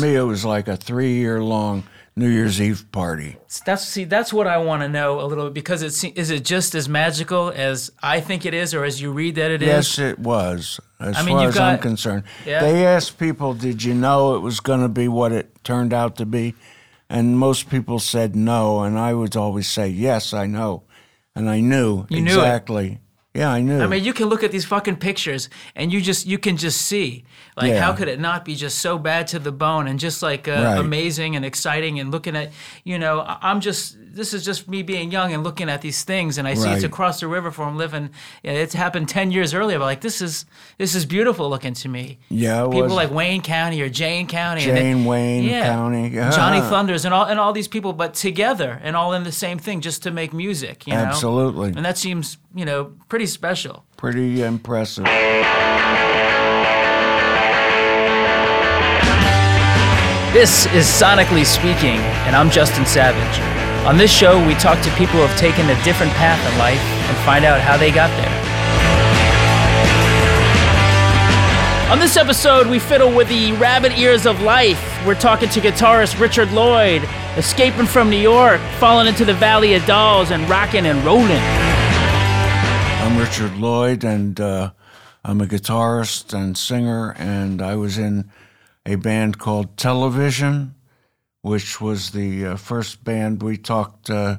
me, it was like a three year long New Year's Eve party. That's see, that's what I want to know a little bit because it's is it just as magical as I think it is, or as you read that it is? Yes, it was. As I mean, far as I'm got- concerned, Yeah. they asked people, "Did you know it was going to be what it turned out to be?" And most people said no, and I would always say, "Yes, I know," and I knew You exactly. Yeah, I knew. I mean, you can look at these fucking pictures and you just you can just see like Yeah. how could it not be just so bad to the bone and just like uh, Right. amazing and exciting and looking at you know I'm just this is just me being young and looking at these things and I see it's Right. across the river from living. It's happened ten years earlier, but like this is this is beautiful looking to me. yeah, People was like Wayne County or Jayne County, they- Jane Wayne yeah, County, yeah. Johnny Thunders, and all and all these people, but together and all in the same thing, just to make music. You know? Absolutely. and that seems you know pretty special. pretty impressive. This is Sonically Speaking, and I'm Justin Savage. On this show, we talk to people who have taken a different path in life and find out how they got there. On this episode, we fiddle with the rabbit ears of life. We're talking to guitarist Richard Lloyd, escaping from New York, falling into the Valley of Dolls, and rocking and rolling. I'm Richard Lloyd, and uh, I'm a guitarist and singer, and I was in a band called Television, which was the uh, first band we talked uh,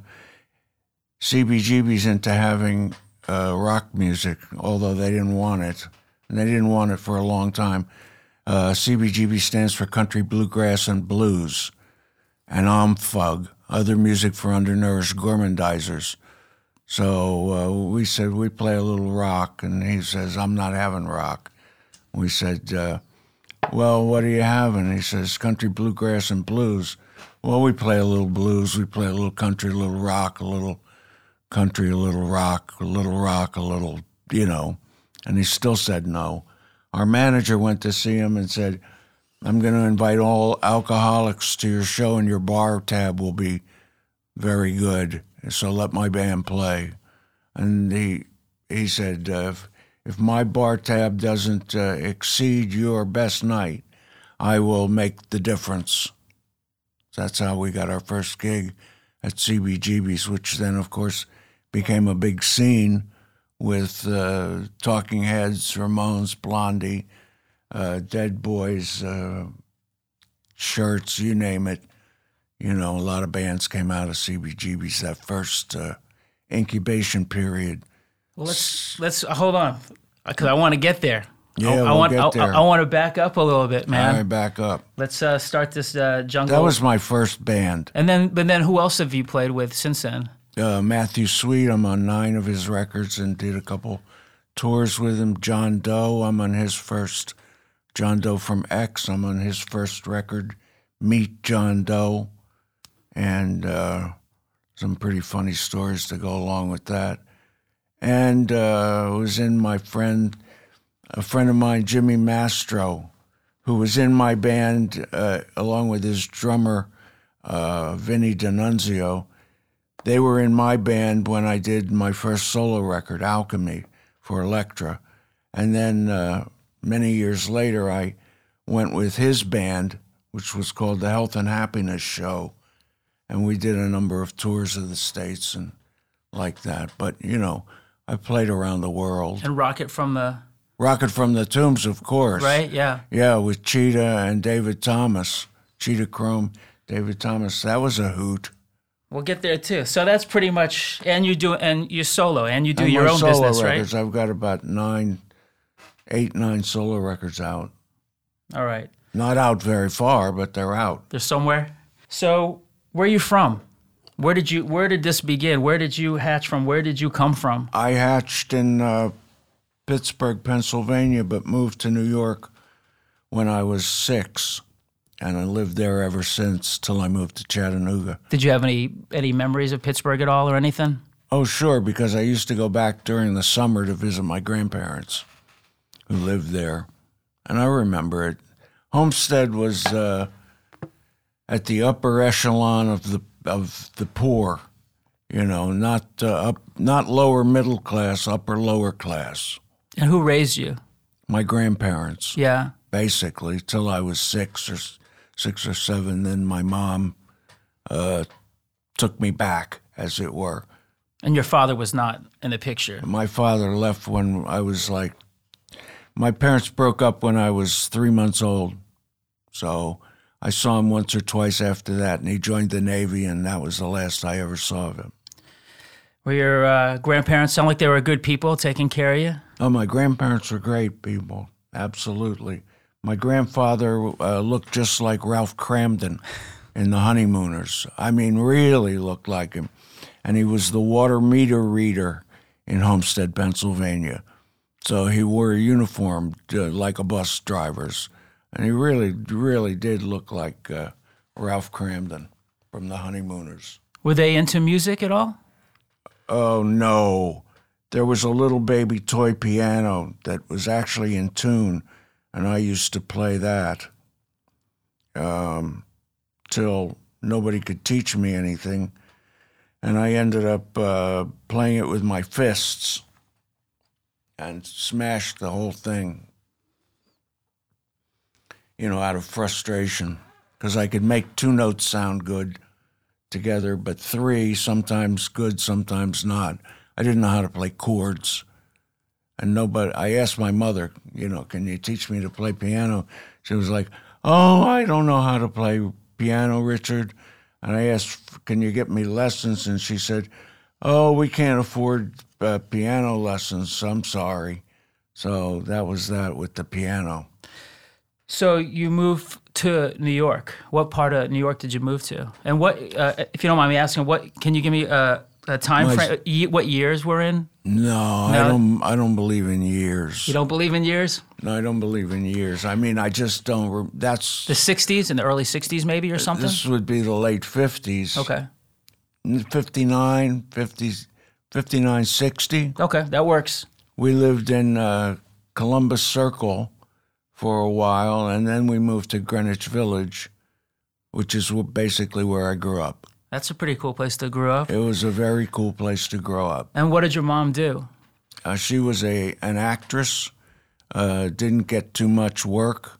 CBGBs into having uh, rock music, although they didn't want it, and they didn't want it for a long time. Uh, CBGB stands for Country Bluegrass and Blues, and OMFUG, other music for undernourished gourmandizers. So uh, we said we play a little rock, and he says I'm not having rock. We said, uh, well, what are you having? He says country, bluegrass, and blues. Well, we play a little blues, we play a little country, a little rock, a little country, a little rock, a little rock, a little, you know. And he still said no. Our manager went to see him and said, I'm going to invite all alcoholics to your show, and your bar tab will be very good. So let my band play. And he he said, uh, if my bar tab doesn't uh, exceed your best night, I will make the difference. That's how we got our first gig at CBGB's, which then, of course, became a big scene with uh, Talking Heads, Ramones, Blondie, uh, Dead Boys, uh, Shirts, you name it. You know, a lot of bands came out of CBGB's that first uh, incubation period. Let's let's uh, hold on because I want to get there. Yeah, I, I we'll want get I, there. I, want to back up a little bit, All man. right, back up. Let's uh, start this uh, jungle. That was my first band. and then but then who else have you played with since then? Uh, Matthew Sweet, I'm on nine of his records and did a couple tours with him. John Doe, I'm on his first. John Doe from X, I'm on his first record. Meet John Doe. And uh, some pretty funny stories to go along with that. And uh, was in my friend, a friend of mine, Jimmy Mastro, who was in my band uh, along with his drummer, uh, Vinny DeNunzio. They were in my band when I did my first solo record, Alchemy, for Elektra. And then uh, many years later, I went with his band, which was called the Health and Happiness Show. And we did a number of tours of the States and like that. But, you know, I played around the world. And Rocket from the Rocket from the Tombs, of course. right, yeah. Yeah, with Cheetah and David Thomas. Cheetah Chrome, David Thomas. That was a hoot. We'll get there too. So that's pretty much and you do and you're solo and you do And your own solo business, records, I've got about nine, eight, nine solo records out. All right. Not out very far, but they're out. They're somewhere. So where are you from? Where did you where did this begin? Where did you hatch from? Where did you come from? I hatched in uh, Pittsburgh, Pennsylvania, but moved to New York when I was six, and I lived there ever since till I moved to Chattanooga. Did you have any any memories of Pittsburgh at all or anything? Oh, sure, because I used to go back during the summer to visit my grandparents who lived there. And I remember it. Homestead was uh, at the upper echelon of the of the poor, you know, not uh, up, not lower middle class, upper lower class. And who raised you? My grandparents, Yeah. basically, till I was six or six or seven. Then my mom uh, took me back, as it were. And your father was not in the picture. My father left when I was like, my parents broke up when I was three months old. So I saw him once or twice after that, and he joined the Navy, and that was the last I ever saw of him. Were your uh, grandparents sound like they were good people taking care of you? Oh, my grandparents were great people. Absolutely. My grandfather uh, looked just like Ralph Kramden in The Honeymooners. I mean, really looked like him. And he was the water meter reader in Homestead, Pennsylvania. So he wore a uniform uh, like a bus driver's. And he really, really did look like uh, Ralph Kramden from The Honeymooners. Were they into music at all? Oh, no. There was a little baby toy piano that was actually in tune, and I used to play that um, till nobody could teach me anything. And I ended up uh, playing it with my fists and smashed the whole thing, you know, out of frustration because I could make two notes sound good together, but three sometimes good, sometimes not. I didn't know how to play chords. And nobody, I asked my mother, you know, can you teach me to play piano? She was like, oh, I don't know how to play piano, Richard. And I asked, can you get me lessons? And she said, oh, we can't afford uh, piano lessons. I'm sorry. So that was that with the piano. So you moved to New York. What part of New York did you move to? And what, uh, if you don't mind me asking, what can you give me a, a time My- frame? ye- What years we're in? No, I don't. I don't believe in years. You don't believe in years? no, I don't believe in years. I mean, I just don't. That's The '60s and the early '60s, maybe, or something. this would be the late fifties. okay. 59, 50, 59, 60. Okay, that works. We lived in uh, Columbus Circle for a while, and then we moved to Greenwich Village, which is basically where I grew up. That's a pretty cool place to grow up. It was a very cool place to grow up. And what did your mom do? Uh, she was a an actress. Uh, didn't get too much work.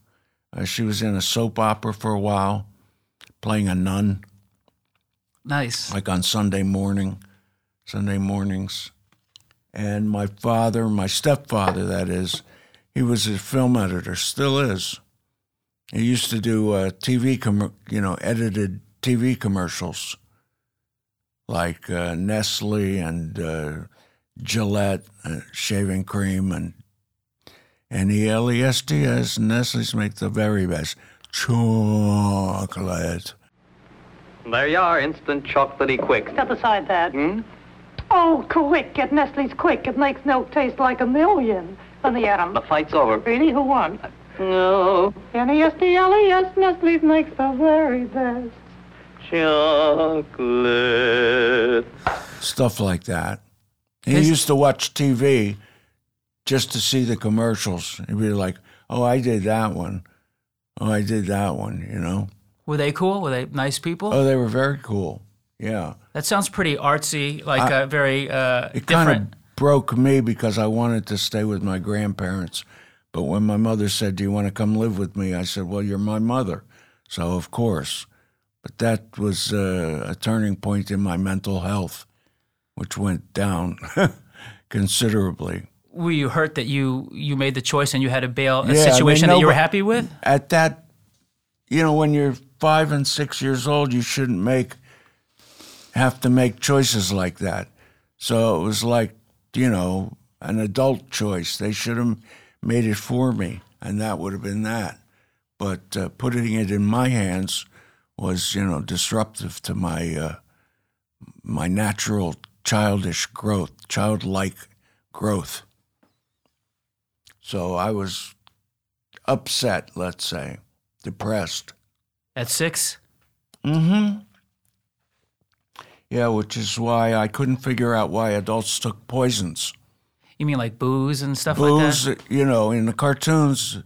Uh, she was in a soap opera for a while, playing a nun, Nice. like on Sunday morning, Sunday mornings. And my father, my stepfather, that is, he was a film editor, still is. He used to do uh, TV, com- you know, edited TV commercials, like uh, Nestle and uh, Gillette uh, shaving cream and N E L E S T S. Nestle's make the very best chocolate. There you are, instant chocolatey quick. Step aside that. Hmm? Oh, quick. Get Nestle's quick. It makes milk taste like a million. Let me at 'em. The fight's over. Really? Who won? No, N-E-S-T-L-E-S. Nestle's makes the very best. chocolate. stuff like that. He His- used to watch TV just to see the commercials. He'd be like, "Oh, I did that one. Oh, I did that one." You know. Were they cool? Were they nice people? Oh, they were very cool. Yeah, that sounds pretty artsy, like I- uh, very uh, it kind different. of broke me because I wanted to stay with my grandparents. But when my mother said, "Do you want to come live with me?" I said, "Well, you're my mother, so of course." But that was uh, a turning point in my mental health, which went down considerably. Were you hurt that you you made the choice and you had to bail a Yeah, I mean, situation that you were happy with? at that, you know, when you're five and six years old, you shouldn't make have to make choices like that. So it was like, you know, an adult choice. They should have made it for me, and that would have been that. But uh, putting it in my hands was, you know, disruptive to my uh, my natural childish growth, childlike growth. So I was upset, let's say, depressed. At six? Mm-hmm. Yeah, which is why I couldn't figure out why adults took poisons. You mean like booze and stuff like that? Booze, you know, in the cartoons,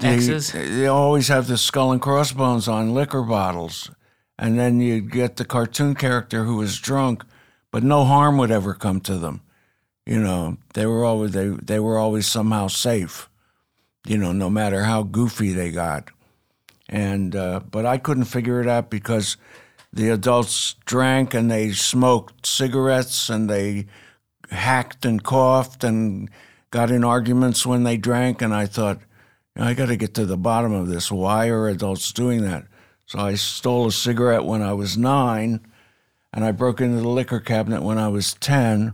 they, X's? they always have the skull and crossbones on liquor bottles. And then you get the cartoon character who was drunk, but no harm would ever come to them. You know, they were always they, they were always somehow safe. You know, no matter how goofy they got. and uh, but I couldn't figure it out because the adults drank and they smoked cigarettes and they hacked and coughed and got in arguments when they drank, and I thought, I got to get to the bottom of this. Why are adults doing that? So I stole a cigarette when I was nine, and I broke into the liquor cabinet when I was 10,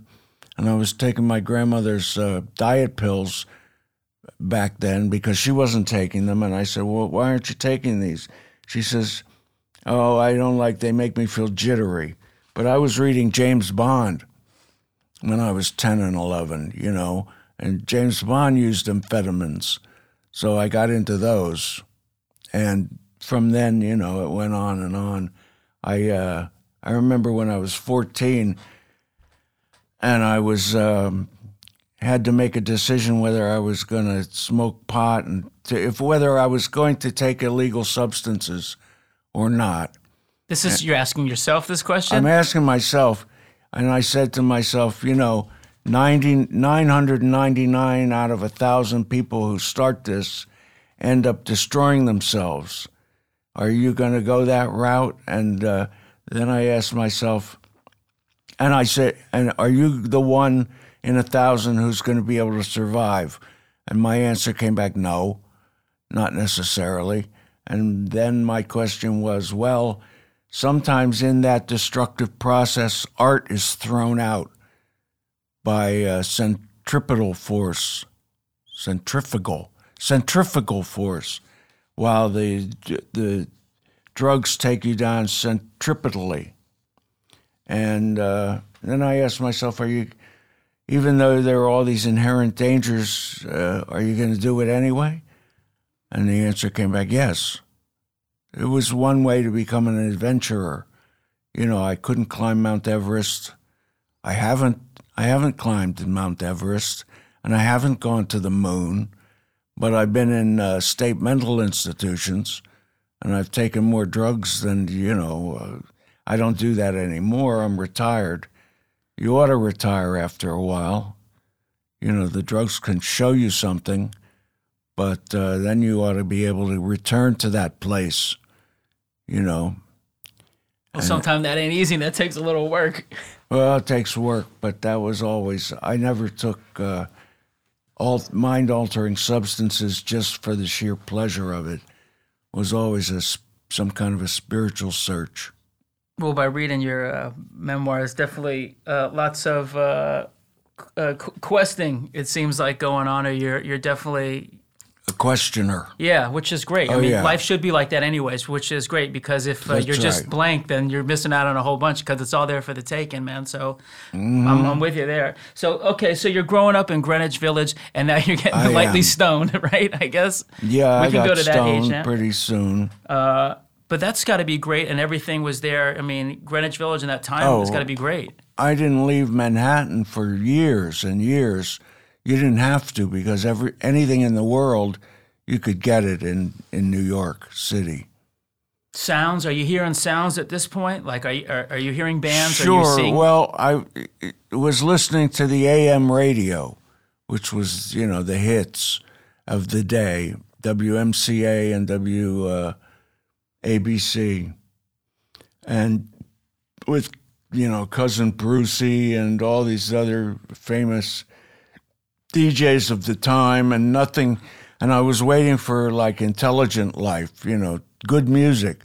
and I was taking my grandmother's uh, diet pills back then because she wasn't taking them. And I said, Well, why aren't you taking these? She says, Oh, I don't like, they make me feel jittery. But I was reading James Bond when I was 10 and 11, you know, and James Bond used amphetamines. So I got into those. And from then, you know, it went on and on. I, uh, I remember when I was 14 and I was, um, had to make a decision whether I was going to smoke pot and to, if whether I was going to take illegal substances or not. This is you're asking yourself this question. I'm asking myself, and I said to myself, you know, 90, 999 out of a thousand people who start this end up destroying themselves. Are you going to go that route? And uh, then I asked myself, and I said, and are you the one in a thousand who's going to be able to survive? And my answer came back, no, not necessarily. And then my question was, well, sometimes in that destructive process, art is thrown out by uh, centripetal force, centrifugal, centrifugal force, while the the drugs take you down centripetally. And uh, then I asked myself, are you, even though there are all these inherent dangers, uh, are you going to do it anyway? And the answer came back, yes. It was one way to become an adventurer. You know, I couldn't climb Mount Everest. I haven't I haven't climbed Mount Everest and I haven't gone to the moon, but I've been in uh, state mental institutions and I've taken more drugs than, you know, uh, I don't do that anymore. I'm retired. You ought to retire after a while. You know, the drugs can show you something, but uh, then you ought to be able to return to that place, you know. well, sometimes that ain't easy. That takes a little work. Well, it takes work, but that was always, I never took uh, all mind altering substances just for the sheer pleasure of it. It was always a, some kind of a spiritual search. Well, by reading your uh, memoirs, definitely uh, lots of uh, uh, questing. It seems like going on, or you're you're definitely A questioner. yeah, which is great. I Oh, mean, yeah. life should be like that, anyways, which is great because if uh, you're just right. blank, then you're missing out on a whole bunch because it's all there for the taking, man. So Mm-hmm. I'm, I'm with you there. So okay, so you're growing up in Greenwich Village, and now you're getting I lightly am. stoned, right? I guess. Yeah, we I can go to that age now. pretty soon. But that's got to be great, and everything was there. I mean, Greenwich Village in that time Oh. has got to be great. I didn't leave Manhattan for years and years. You didn't have to because every anything in the world you could get it in, in New York City. Sounds? Are you hearing sounds at this point? Like, are you, are, are you hearing bands? Sure. seeing? Well, I was listening to the AM radio, which was you know the hits of the day, WMCA and WABC, uh, and with you know cousin Brucie and all these other famous DJs of the time, and nothing. And I was waiting for like intelligent life, you know, good music.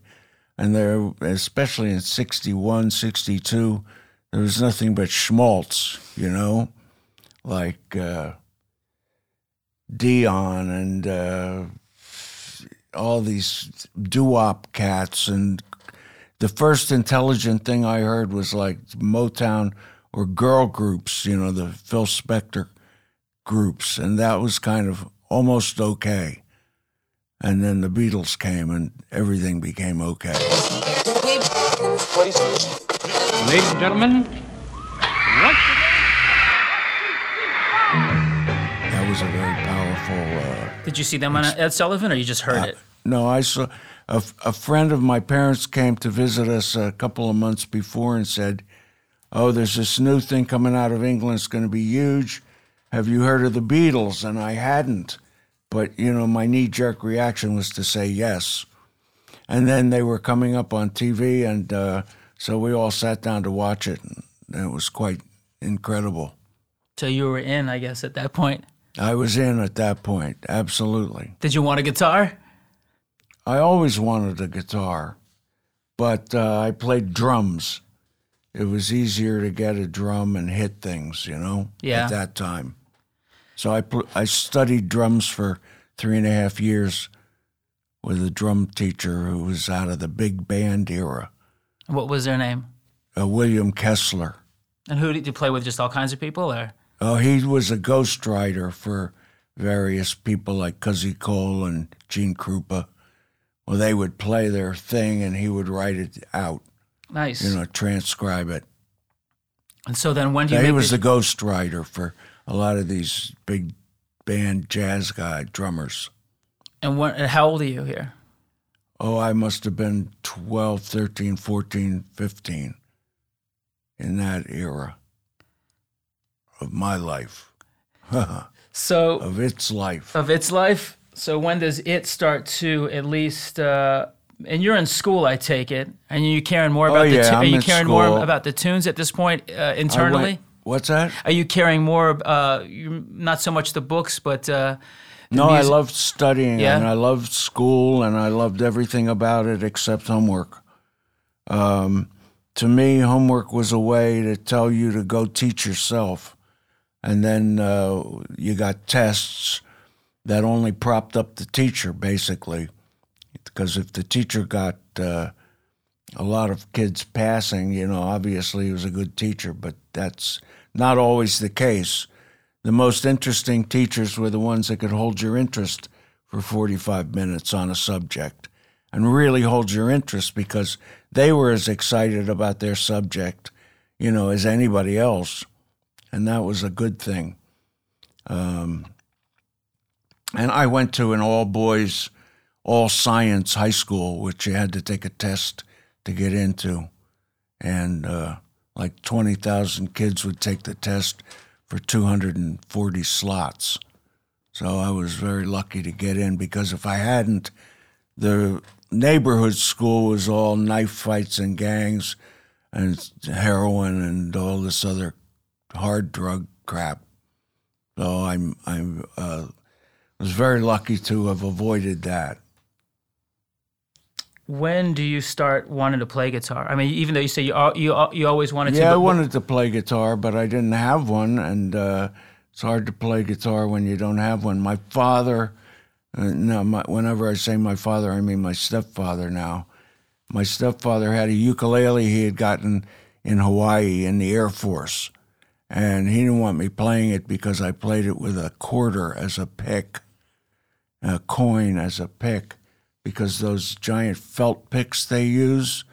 And there, especially in 61, 62, there was nothing but schmaltz, you know, like uh, Dion and uh, all these doo-wop cats. And the first intelligent thing I heard was like Motown or girl groups, you know, the Phil Spector groups. And that was kind of almost okay. And then the Beatles came and everything became okay. Ladies and gentlemen, That was a very powerful. Uh, Did you see them on Ed Sullivan, or you just heard it? no, I saw a, a friend of my parents came to visit us a couple of months before and said, "Oh, there's this new thing coming out of England. It's going to be huge. Have you heard of the Beatles?" And I hadn't, but you know, my knee-jerk reaction was to say yes. And then they were coming up on TV, and uh, so we all sat down to watch it. And it was quite incredible. So you were in, I guess, at that point. I was in at that point, absolutely. Did you want a guitar? I always wanted a guitar, but uh, I played drums. It was easier to get a drum and hit things, you know, Yeah. at that time. So I pl- I studied drums for three and a half years with a drum teacher who was out of the big band era, What was their name? uh, William Kessler. And who did you play with? Just all kinds of people, or Oh, he was a ghostwriter for various people like Cozy Cole and Gene Krupa. Well, they would play their thing and he would write it out, nice? you know, transcribe it. and so then when do you he was the, the ghostwriter for a lot of these big band jazz guy drummers. and when, and how old are you here? Oh, I must have been 12, 13, 14, 15 in that era of my life, So of its life. of its life. So when does it start to at least? Uh, and you're in school, I take it, and you caring more about Oh, the yeah, tu- I'm are you caring school. more about the tunes at this point uh, internally? What's that? Are you caring more? Uh, not so much the books, but uh, the No, I loved studying Yeah? and I loved school and I loved everything about it except homework. Um, to me, homework was a way to tell you to go teach yourself. And then uh, you got tests that only propped up the teacher, basically. Because if the teacher got uh, a lot of kids passing, you know, obviously he was a good teacher, but that's not always the case. The most interesting teachers were the ones that could hold your interest for 45 minutes on a subject and really hold your interest because they were as excited about their subject, you know, as anybody else. And that was a good thing. Um, and I went to an all boys, all science high school, which you had to take a test to get into. And uh, like 20,000 kids would take the test for 240 slots. So I was very lucky to get in because if I hadn't, the neighborhood school was all knife fights and gangs and heroin and all this other hard drug crap. So I'm I'm uh, was very lucky to have avoided that. When do you start wanting to play guitar? I mean, even though you say you you you always wanted to. Yeah, I wanted to play guitar, but I didn't have one, and uh, it's hard to play guitar when you don't have one. My father, uh, no, my, whenever I say my father, I mean my stepfather now. My stepfather had a ukulele he had gotten in Hawaii in the Air Force, and he didn't want me playing it because I played it with a quarter as a pick, a coin as a pick, because those giant felt picks they use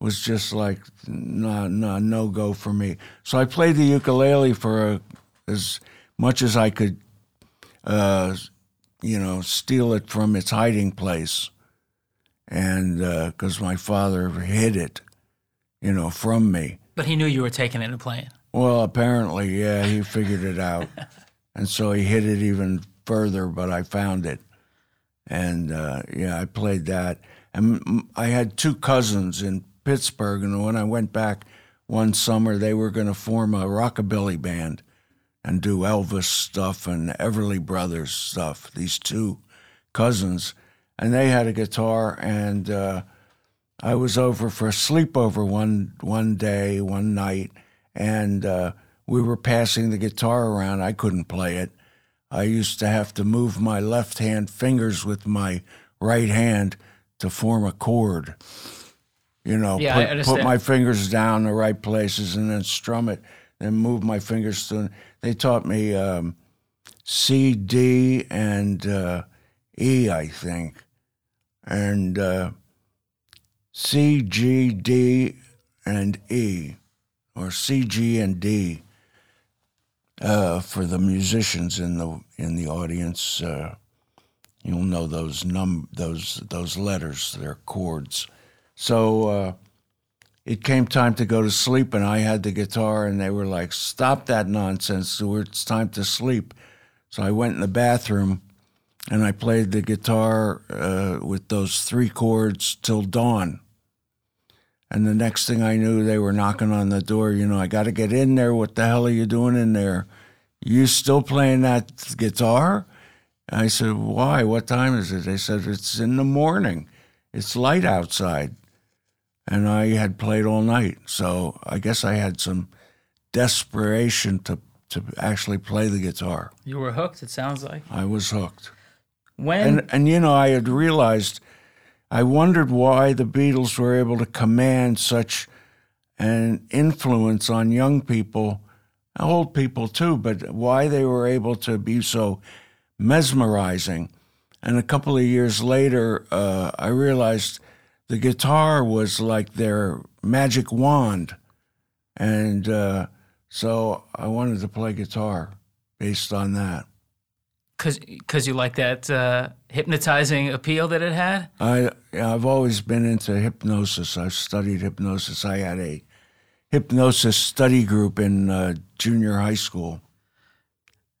was just like no no no go for me. So I played the ukulele for a, as much as I could, uh, you know, steal it from its hiding place, and because my father hid it, you know, from me. But he knew you were taking it and playing. Well, apparently, yeah, he figured it out, and so he hid it even further. But I found it, and uh, yeah, I played that. And I had two cousins in Pittsburgh, and when I went back one summer, they were going to form a rockabilly band and do Elvis stuff and Everly Brothers stuff. These two cousins, and they had a guitar, and uh, I was over for a sleepover one one day, one night, and uh, we were passing the guitar around. I couldn't play it. I used to have to move my left hand fingers with my right hand to form a chord. You know, Yeah, put, put my fingers down the right places and then strum it, then move my fingers to. They taught me um, C, D, and uh, E, I think, and. Uh, C, G, D, and E, or C, G, and D, uh, for the musicians in the in the audience. Uh, you'll know those num those those letters. They're chords. So uh, it came time to go to sleep, and I had the guitar, and they were like, "Stop that nonsense! It's time to sleep." So I went in the bathroom and I played the guitar uh, with those three chords till dawn. And the next thing I knew, they were knocking on the door. You know, I got to get in there. What the hell are you doing in there? You still playing that guitar? I said, Why? What time is it? They said, It's in the morning. It's light outside. And I had played all night. So I guess I had some desperation to, to actually play the guitar. You were hooked. It sounds like. I was hooked. When And, and you know, I had realized, I wondered why the Beatles were able to command such an influence on young people, old people too, but why they were able to be so mesmerizing. And a couple of years later, uh, I realized the guitar was like their magic wand. And uh, so I wanted to play guitar based on that. because cause you like that uh, hypnotizing appeal that it had. I I've always been into hypnosis. I've studied hypnosis. I had a hypnosis study group in uh, junior high school,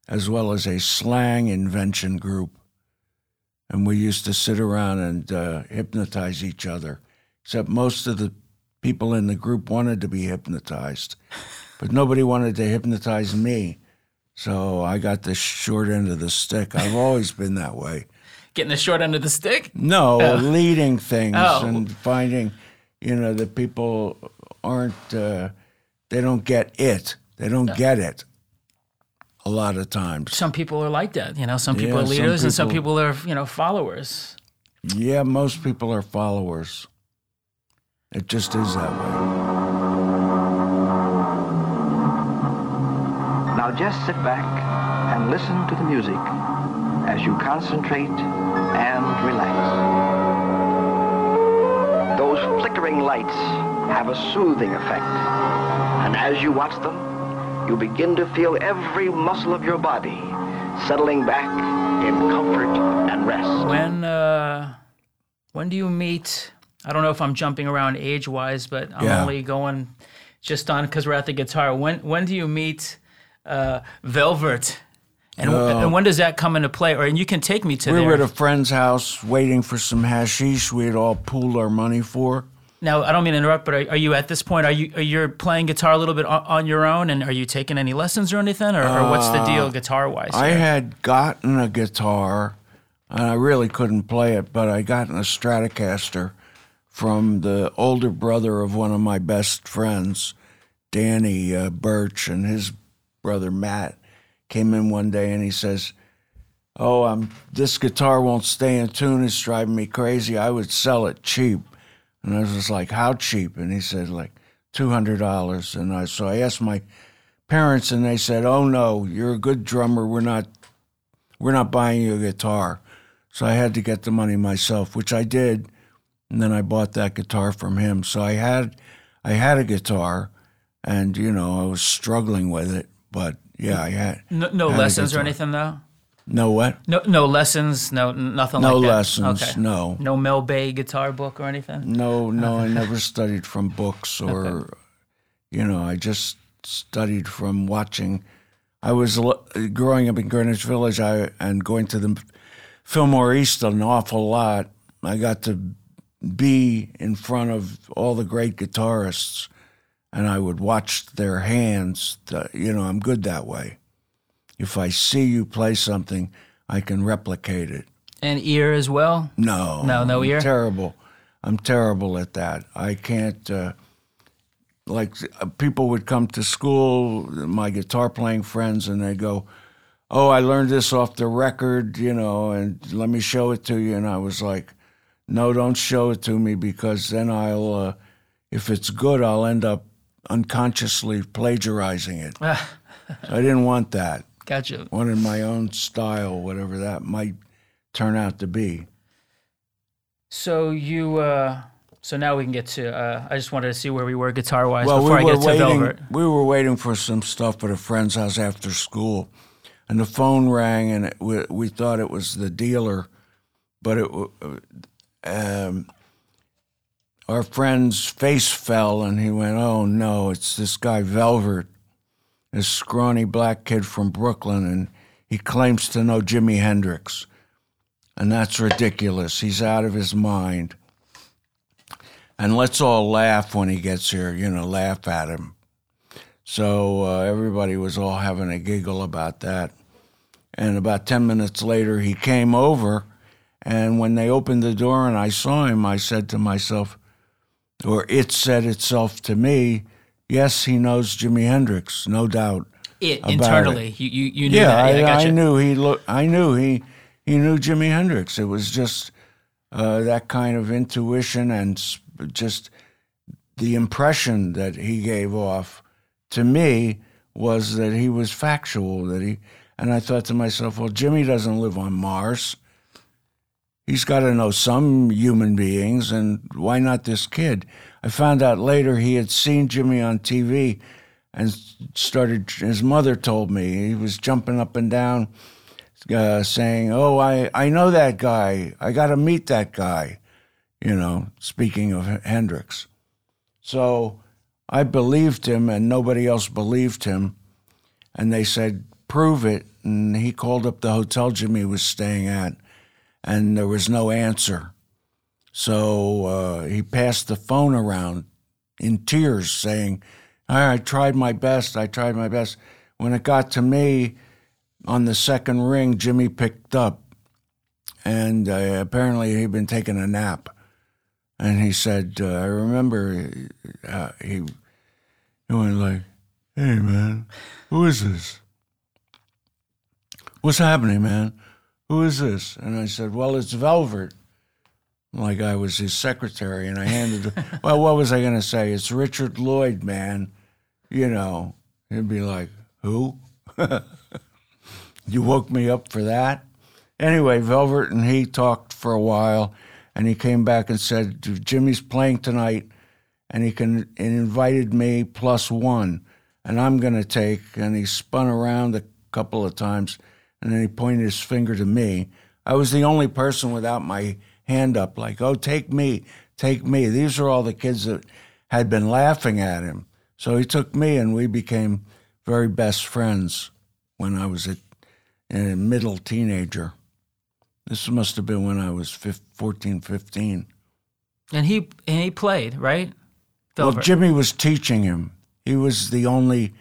as well as a slang invention group, and we used to sit around and uh, hypnotize each other. Except most of the people in the group wanted to be hypnotized, but nobody wanted to hypnotize me. So I got the short end of the stick. I've always been that way. Getting the short end of the stick. No, leading things Oh. and finding, you know, that people aren't, uh, they don't get it. They don't get it a lot of times. Some people are like that. You know, some people Yeah, are some leaders and some people- people are you know followers. Yeah, most people are followers. It just is that way. Now just sit back and listen to the music as you concentrate and relax. Those flickering lights have a soothing effect. And as you watch them, you begin to feel every muscle of your body settling back in comfort and rest. When uh, when do you meet? I don't know if I'm jumping around age wise, but I'm Yeah. only going just on because we're at the guitar. When when do you meet uh, Velvet? And, and when does that come into play? Or and you can take me to. We there. were at a friend's house waiting for some hashish we had all pooled our money for. Now, I don't mean to interrupt, but are, are you at this point? Are you are you playing guitar a little bit on, on your own, and are you taking any lessons or anything, or, or what's the deal guitar wise? Uh, I had gotten a guitar, and I really couldn't play it, but I gotten a Stratocaster from the older brother of one of my best friends, Danny uh, Birch, and his brother Matt came in one day and he says, "Oh, I'm this guitar won't stay in tune. It's driving me crazy. I would sell it cheap." And I was just like, "How cheap?" And he said, "Like two hundred dollars." And I so I asked my parents, and they said, "Oh no, you're a good drummer. We're not, we're not buying you a guitar." So I had to get the money myself, which I did, and then I bought that guitar from him. So I had, I had a guitar, and you know I was struggling with it, but yeah, yeah. no, no lessons or anything though. no what? No, no lessons. No, nothing No like that. No lessons, Okay. no. No Mel Bay guitar book or anything. No, no, I never studied from books or, you know, I just studied from watching. I was l- growing up in Greenwich Village I, and going to the Fillmore East an awful lot. I got to be in front of all the great guitarists and I would watch their hands. To, you know, I'm good that way. If I see you play something, I can replicate it. And ear as well. No, No, no I'm ear? Terrible. I'm terrible at that. I can't. Uh, like uh, people would come to school, my guitar playing friends, and they go, "Oh, I learned this off the record, you know, and let me show it to you." And I was like, "No, don't show it to me because then I'll, uh, if it's good, I'll end up unconsciously plagiarizing it." I didn't want that. Gotcha. Wanted my own style, whatever that might turn out to be. So you. Uh, so now we can get to. Uh, I just wanted to see where we were guitar wise Well, before we I get to waiting. Velvet. We were waiting for some stuff at a friend's house after school, and the phone rang, and it, we, we thought it was the dealer, but it. Um, our friend's face fell, and he went, "Oh no, it's this guy Velvet, this scrawny black kid from Brooklyn, and he claims to know Jimi Hendrix." And that's ridiculous. He's out of his mind. And let's all laugh when he gets here, you know, laugh at him. So uh, everybody was all having a giggle about that. And about 10 minutes later, he came over. And when they opened the door and I saw him, I said to myself, or it said itself to me, yes, he knows Jimi Hendrix, no doubt. It internally, it. you you, you knew Yeah, Yeah, I, gotcha. I knew he look. I knew he he knew Jimi Hendrix. It was just uh, that kind of intuition and just the impression that he gave off to me was that he was factual. That he and I thought to myself, well, Jimi doesn't live on Mars. He's got to know some human beings, and why not this kid? I found out later he had seen Jimi on TV and started, his mother told me, he was jumping up and down uh, saying, Oh, I, I know that guy. I got to meet that guy, you know, speaking of Hendrix. So I believed him, and nobody else believed him. And they said, Prove it. And he called up the hotel Jimi was staying at, and there was no answer. So uh, he passed the phone around in tears, saying, I, tried my best. I tried my best. When it got to me on the second ring, Jimi picked up, and uh, apparently he'd been taking a nap. And he said, uh, I remember uh, he, he went like, Hey, man, who is this? What's happening, man? Who is this? And I said, Well, it's Velvet. Like I was his secretary, and I handed. well, what was I going to say? It's Richard Lloyd, man. You know, he'd be like, "Who? you woke me up for that?" Anyway, Velvet and he talked for a while, and he came back and said, "Jimi's playing tonight, and he can." And invited me plus one, and I'm going to take. And he spun around a couple of times, and then he pointed his finger to me. I was the only person without my hand up, like, oh, take me, take me. These are all the kids that had been laughing at him. So he took me, and we became very best friends when I was a, a middle teenager. This must have been when I was 15, 14, 15. And he and he played right. Well, Jimi was teaching him. He was the only,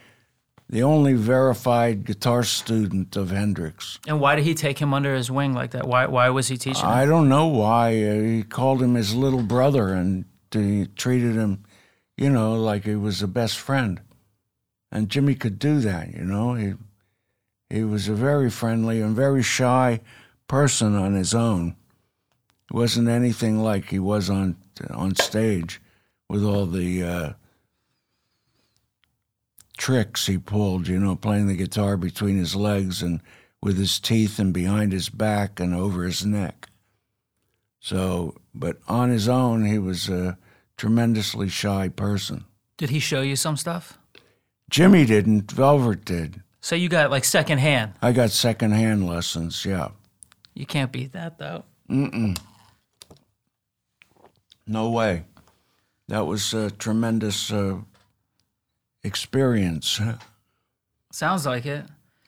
the only verified guitar student of Hendrix. and why did he take him under his wing like that? Why why was he teaching? him? I don't know why uh, he called him his little brother and he treated him, you know, like he was a best friend. And Jimi could do that, you know. He he was a very friendly and very shy person on his own. He wasn't anything like he was on on stage with all the uh, tricks he pulled, you know, playing the guitar between his legs and with his teeth and behind his back and over his neck. So, but on his own, he was a tremendously shy person. Did he show you some stuff? Jimi didn't, Velvet did. So you got like secondhand? I got secondhand lessons, yeah. You can't beat that though. Mm-mm. No way. That was a tremendous uh, experience. Sounds like it.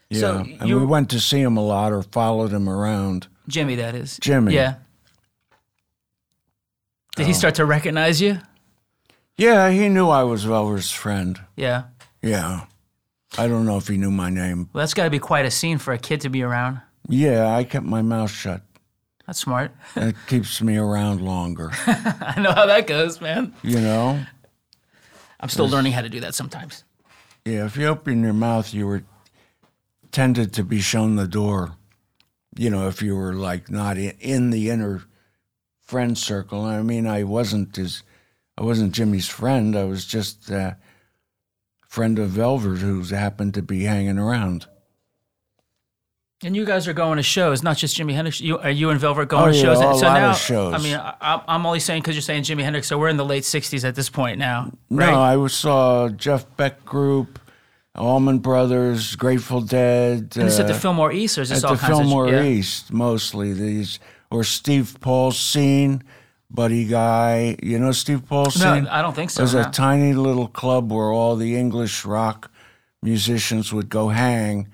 Yeah. So and you, we went to see him a lot or followed him around. Jimi, that is. Jimi. Yeah. Did Oh. he start to recognize you? Yeah, he knew I was Velvet's friend. Yeah. Yeah. I don't know if he knew my name. Well, that's got to be quite a scene for a kid to be around. Yeah, I kept my mouth shut. That's smart. It keeps me around longer. I know how that goes, man. You know? I'm still learning how to do that sometimes. Yeah, if you open your mouth, you were tended to be shown the door. You know, if you were like not in, in the inner friend circle. I mean, I wasn't his, I wasn't Jimi's friend. I was just a friend of Velvet who happened to be hanging around. And you guys are going to shows, not just Jimi Hendrix. You are you and Velvet going Oh, to yeah, shows? a so lot of shows. I mean, I, I'm only saying because you're saying Jimi Hendrix. So we're in the late '60s at this point now, right? No, I saw Jeff Beck Group, Allman Brothers, Grateful Dead. and it's at the uh, Fillmore East, or is this at all the kinds Fillmore of yeah? East mostly these or Steve Paul scene, Buddy Guy. You know Steve Paul No, scene? I don't think so. There's no. a tiny little club where all the English rock musicians would go hang,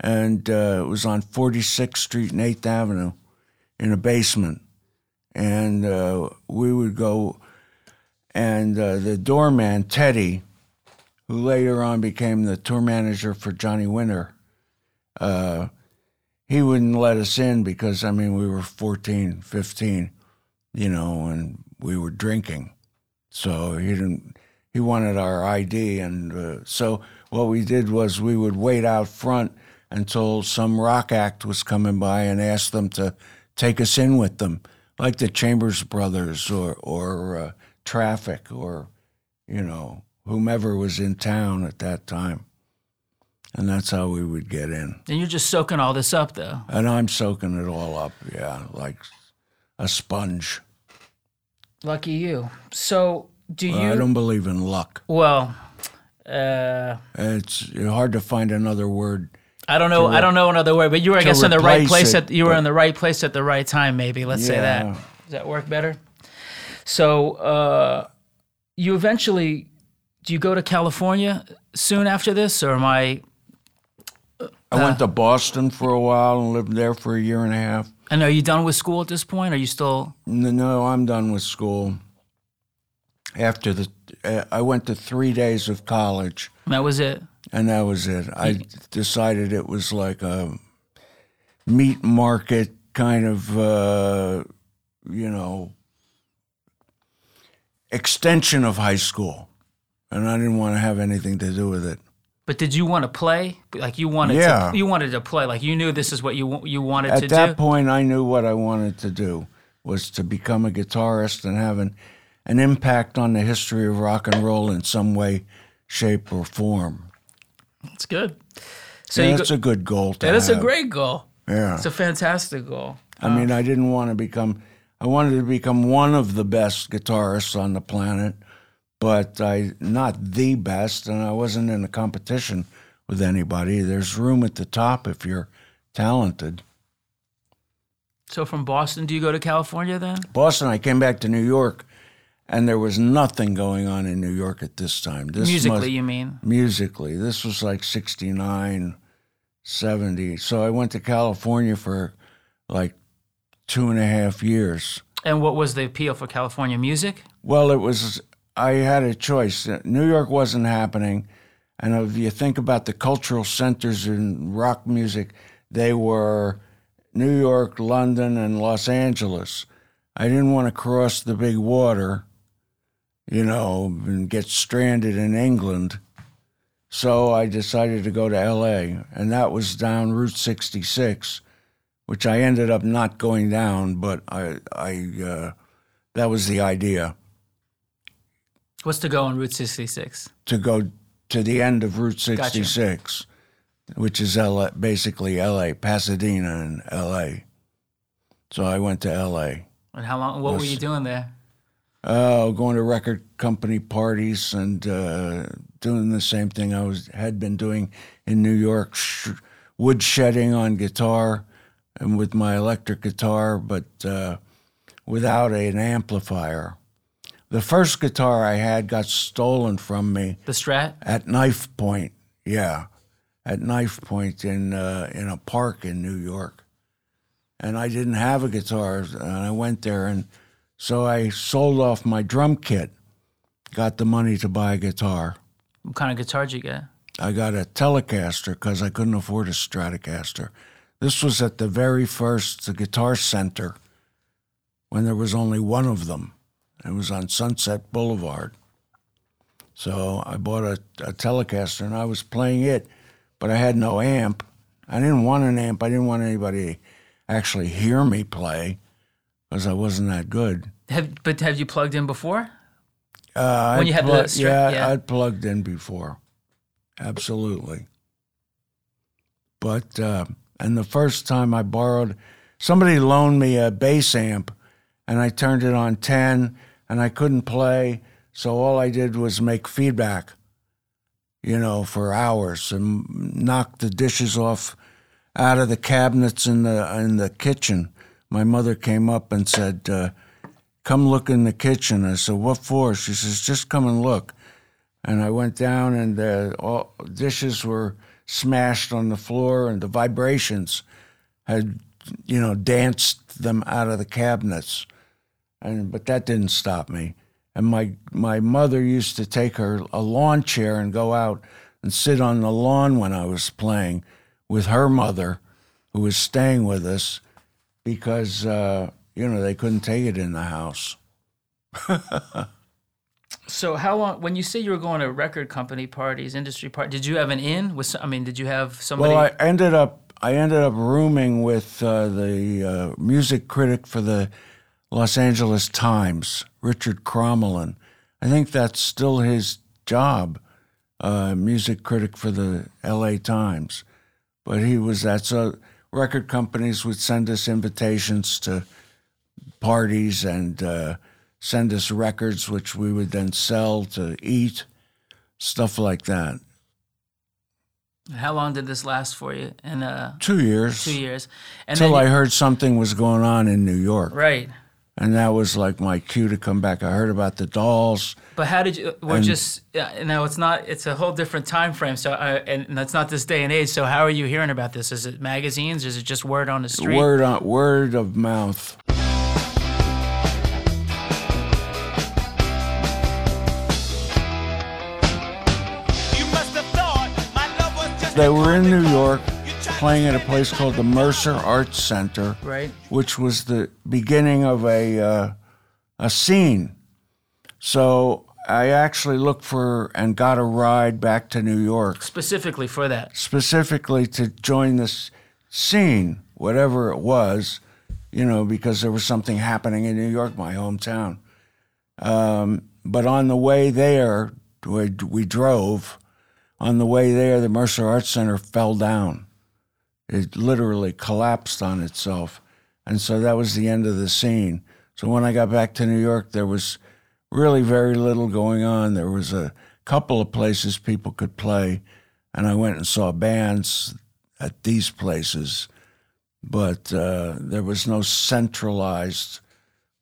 and uh, it was on 46th Street and 8th Avenue in a basement, and uh, we would go. And uh, the doorman Teddy, who later on became the tour manager for Johnny Winter, uh, he wouldn't let us in because I mean we were 14, 15, you know, and we were drinking. So he didn't. He wanted our ID, and uh, so what we did was we would wait out front until some rock act was coming by and asked them to take us in with them, like the Chambers Brothers or or uh, Traffic or you know whomever was in town at that time, and that's how we would get in. And you're just soaking all this up, though. And I'm soaking it all up, yeah, like a sponge. Lucky you. So, do I you? I don't believe in luck. Well, uh, It's hard to find another word. I don't know. I don't know another word, but you were, I guess, in the right place. it, At you were in the right place at the right time. Maybe let's say that. Does that work better? So, uh, you eventually do you go to California soon after this, or am I? I went to Boston for a while and lived there for a year and a half. And are you done with school at this point? Are you still? No, no, I'm done with school. After the, uh, I went to three days of college, That was it. And that was it. I decided it was like a meat market kind of, uh, you know, extension of high school, and I didn't want to have anything to do with it. But did you want to play? Like you wanted Yeah. to? You wanted to play. Like you knew this is what you you wanted At to do. At that point, I knew what I wanted to do was to become a guitarist and have an, an impact on the history of rock and roll in some way, shape, or form. It's good. So yeah, that's go, a good goal to that is a great goal. Yeah. It's a fantastic goal. I um, mean, I didn't want to become. I wanted to become one of the best guitarists on the planet, but I not the best, and I wasn't in a competition with anybody. There's room at the top if you're talented. So from Boston, do you go to California then? Boston, I came back to New York, and there was nothing going on in New York at this time. This Musically, must- you mean? musically. This was like 69, 70. So I went to California for like two and a half years. And what was the appeal for California music? Well, it was, I had a choice. Uh, New York wasn't happening. And if you think about the cultural centers in rock music, they were New York, London, and Los Angeles. I didn't want to cross the big water, you know, and get stranded in England. So I decided to go to LA, and that was down Route 66, which I ended up not going down, but I, I, uh, that was the idea What's to go on Route 66? to go to the end of Route Gotcha. 66, which is LA, basically LA, Pasadena and LA. So I went to LA. And how long? What were you doing there? Uh, going to record company parties and uh, doing the same thing I was had been doing in New York, sh- wood shedding on guitar and with my electric guitar, but uh, without an amplifier. The first guitar I had got stolen from me The Strat? at knife point yeah at knife point in uh, in a park in new york and i didn't have a guitar and i went there and so i sold off my drum kit got the money to buy a guitar What kind of guitar did you get? i got a telecaster because i couldn't afford a stratocaster this was at the very first the guitar center when there was only one of them it was on sunset boulevard so I bought a, a Telecaster and I was playing it, but I had no amp. I didn't want an amp. I didn't want anybody to actually hear me play because I wasn't that good. Have, but have you plugged in before? Uh, When I'd you had the yeah, yeah. I'd plugged in before, absolutely. But uh, and the first time I borrowed, somebody loaned me a bass amp, and I turned it on ten, and I couldn't play, so all I did was make feedback, you know, for hours and knock the dishes off out of the cabinets in the in the kitchen. My mother came up and said. Uh, come look in the kitchen. I said, what for? She says, just come and look. And I went down, and the all, dishes were smashed on the floor, and the vibrations had you know, danced them out of the cabinets. And but that didn't stop me. And my my mother used to take her a lawn chair and go out and sit on the lawn when I was playing with her mother, who was staying with us, because uh, you know they couldn't take it in the house. So how long? When you say you were going to record company parties, industry parties, did you have an in? With I mean, did you have somebody? Well, I ended up I ended up rooming with uh, the uh, music critic for the Los Angeles Times, Richard Cromelin. I think that's still his job, uh, music critic for the L.A. Times. But he was that. So record companies would send us invitations to parties and uh, send us records, which we would then sell to eat, stuff like that. how long did this last for you? And uh, Two years. two years. And Until I heard something was going on in New York. right. And that was like my cue to come back. I heard about the dolls. But how did you? We're And- just yeah, now. It's not. It's a whole different time frame. So, uh, and that's not this day and age. So, how are you hearing about this? Is it magazines? Is it just word on the street? Word on word of mouth. They were in New York playing at a place called the Mercer Arts Center, Right. which was the beginning of a uh, a scene. So I actually looked for and got a ride back to New York Specifically for that. specifically to join this scene, whatever it was, you know, because there was something happening in New York, my hometown. Um, but on the way there, we, we drove. On the way there, the Mercer Arts Center fell down. It literally collapsed on itself. And so that was the end of the scene. So when I got back to New York, there was really very little going on. There was a couple of places people could play, and I went and saw bands at these places, but uh, there was no centralized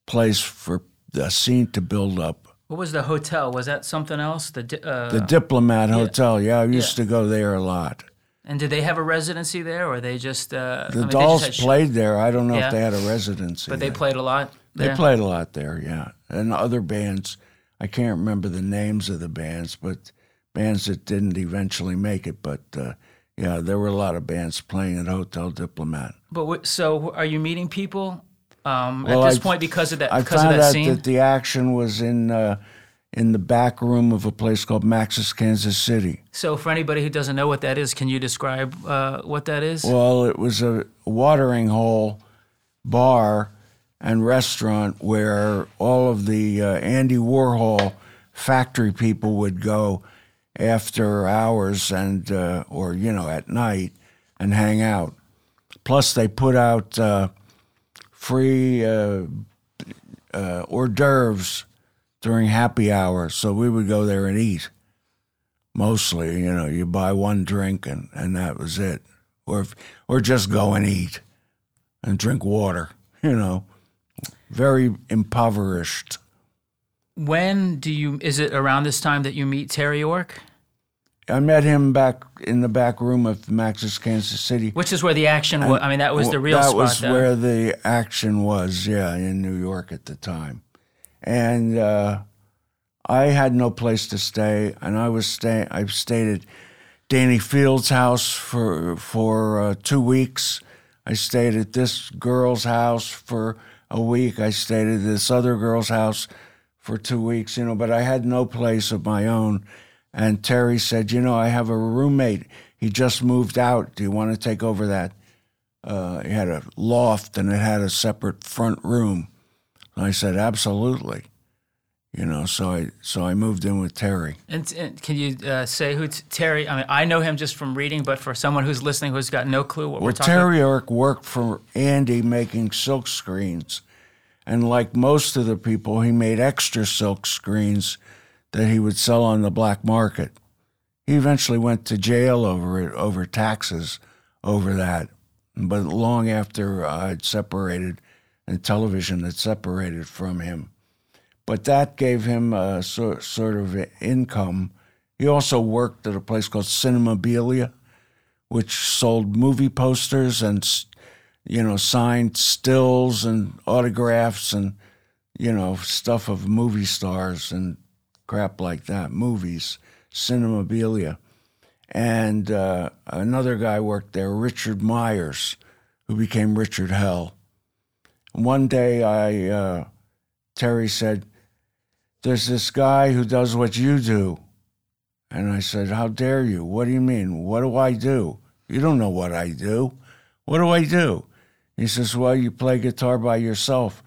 place for the scene to build up. What was the hotel? Was that something else? The di- uh, The Diplomat Hotel, yeah, I used to go there a lot. And did they have a residency there, or they just uh, I The mean, they just Dolls had played there. I don't know Yeah. if they had a residency. but they there. played a lot. They played a lot there, yeah. And other bands, I can't remember the names of the bands, but bands that didn't eventually make it. But uh, yeah, there were a lot of bands playing at Hotel Diplomat. But what, so, are you meeting people um, Well, at this I- point because of that? I because of found that out scene. that the action was in uh, in the back room of a place called Max's Kansas City. so, for anybody who doesn't know what that is, can you describe uh, what that is? Well, it was a watering hole bar and restaurant where all of the uh, Andy Warhol factory people would go after hours and uh, or you know at night and hang out. Plus, they put out uh, free uh, uh, hors d'oeuvres during happy hour, so we would go there and eat. Mostly, you know, you buy one drink and, and that was it, or if, or just go and eat and drink water. You know, very impoverished. when do you? Is it around this time that you meet Terry Ork? I met him back in the back room of Max's Kansas City. Which is where the action was. I mean, that was the real that spot. was though. where the action was, yeah, in New York at the time. And uh, I had no place to stay, and I was staying. I stayed at Danny Fields' house for for uh, two weeks. I stayed at this girl's house for a week. I stayed at this other girl's house for two weeks, you know, but I had no place of my own. And Terry said, You know, I have a roommate. He just moved out. Do you want to take over that? Uh, he had a loft and it had a separate front room. I said, Absolutely. You know, so I so I moved in with Terry. And, and can you uh, say who t- Terry? I mean, I know him just from reading, but for someone who's listening who's got no clue what Well, we're talking Terry Ork worked for Andy making silk screens. And like most of the people, he made extra silk screens that he would sell on the black market. He eventually went to jail over it, over taxes, over that. But long after I'd separated and television that separated from him. But that gave him a sort, of income. He also worked at a place called Cinemabilia, which sold movie posters and you know, signed stills and autographs and, you know, stuff of movie stars and crap like that, movies, cinemabilia. And uh, another guy worked there, Richard Myers, who became Richard Hell. One day, I uh, Terry said, "There's this guy who does what you do," and I said, "How dare you? What do you mean? What do I do? You don't know what I do. What do I do?" He says, "Well, you play guitar by yourself,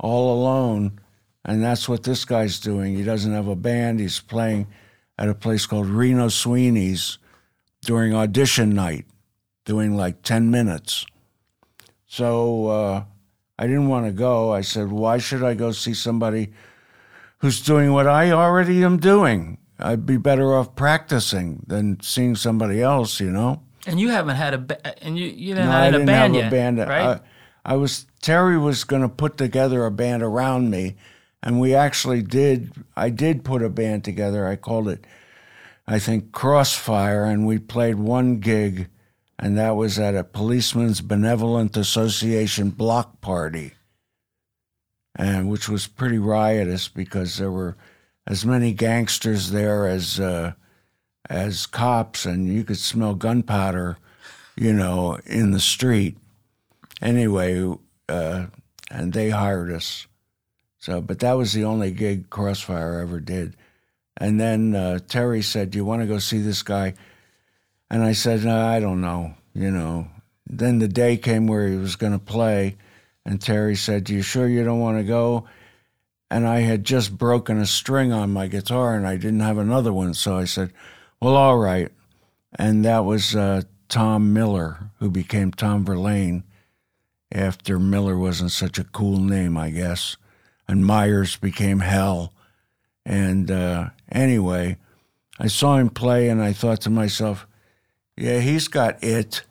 all alone." And that's what this guy's doing. He doesn't have a band. He's playing at a place called Reno Sweeney's during audition night, doing like 10 minutes. So uh, I didn't want to go. I said, why should I go see somebody who's doing what I already am doing? I'd be better off practicing than seeing somebody else, you know? And you haven't had a ba- and you you didn't No, have I a didn't band have yet, a band. right? I, I was Terry was going to put together a band around me, and we actually did. I did put a band together. I called it, I think, Crossfire, and we played one gig, and that was at a Policemen's Benevolent Association block party, and which was pretty riotous because there were as many gangsters there as uh, as cops, and you could smell gunpowder, you know, in the street. Anyway, uh, and they hired us. So, but that was the only gig Crossfire ever did. And then uh, Terry said, "Do you want to go see this guy?" And I said, no, "I don't know." You know. Then the day came where he was going to play, and Terry said, "You sure you don't want to go?" And I had just broken a string on my guitar, and I didn't have another one, so I said, "Well, all right." And that was uh, Tom Miller, who became Tom Verlaine after Miller wasn't such a cool name, I guess. And Myers became Hell. And uh, anyway, I saw him play and I thought to myself, yeah, he's got it,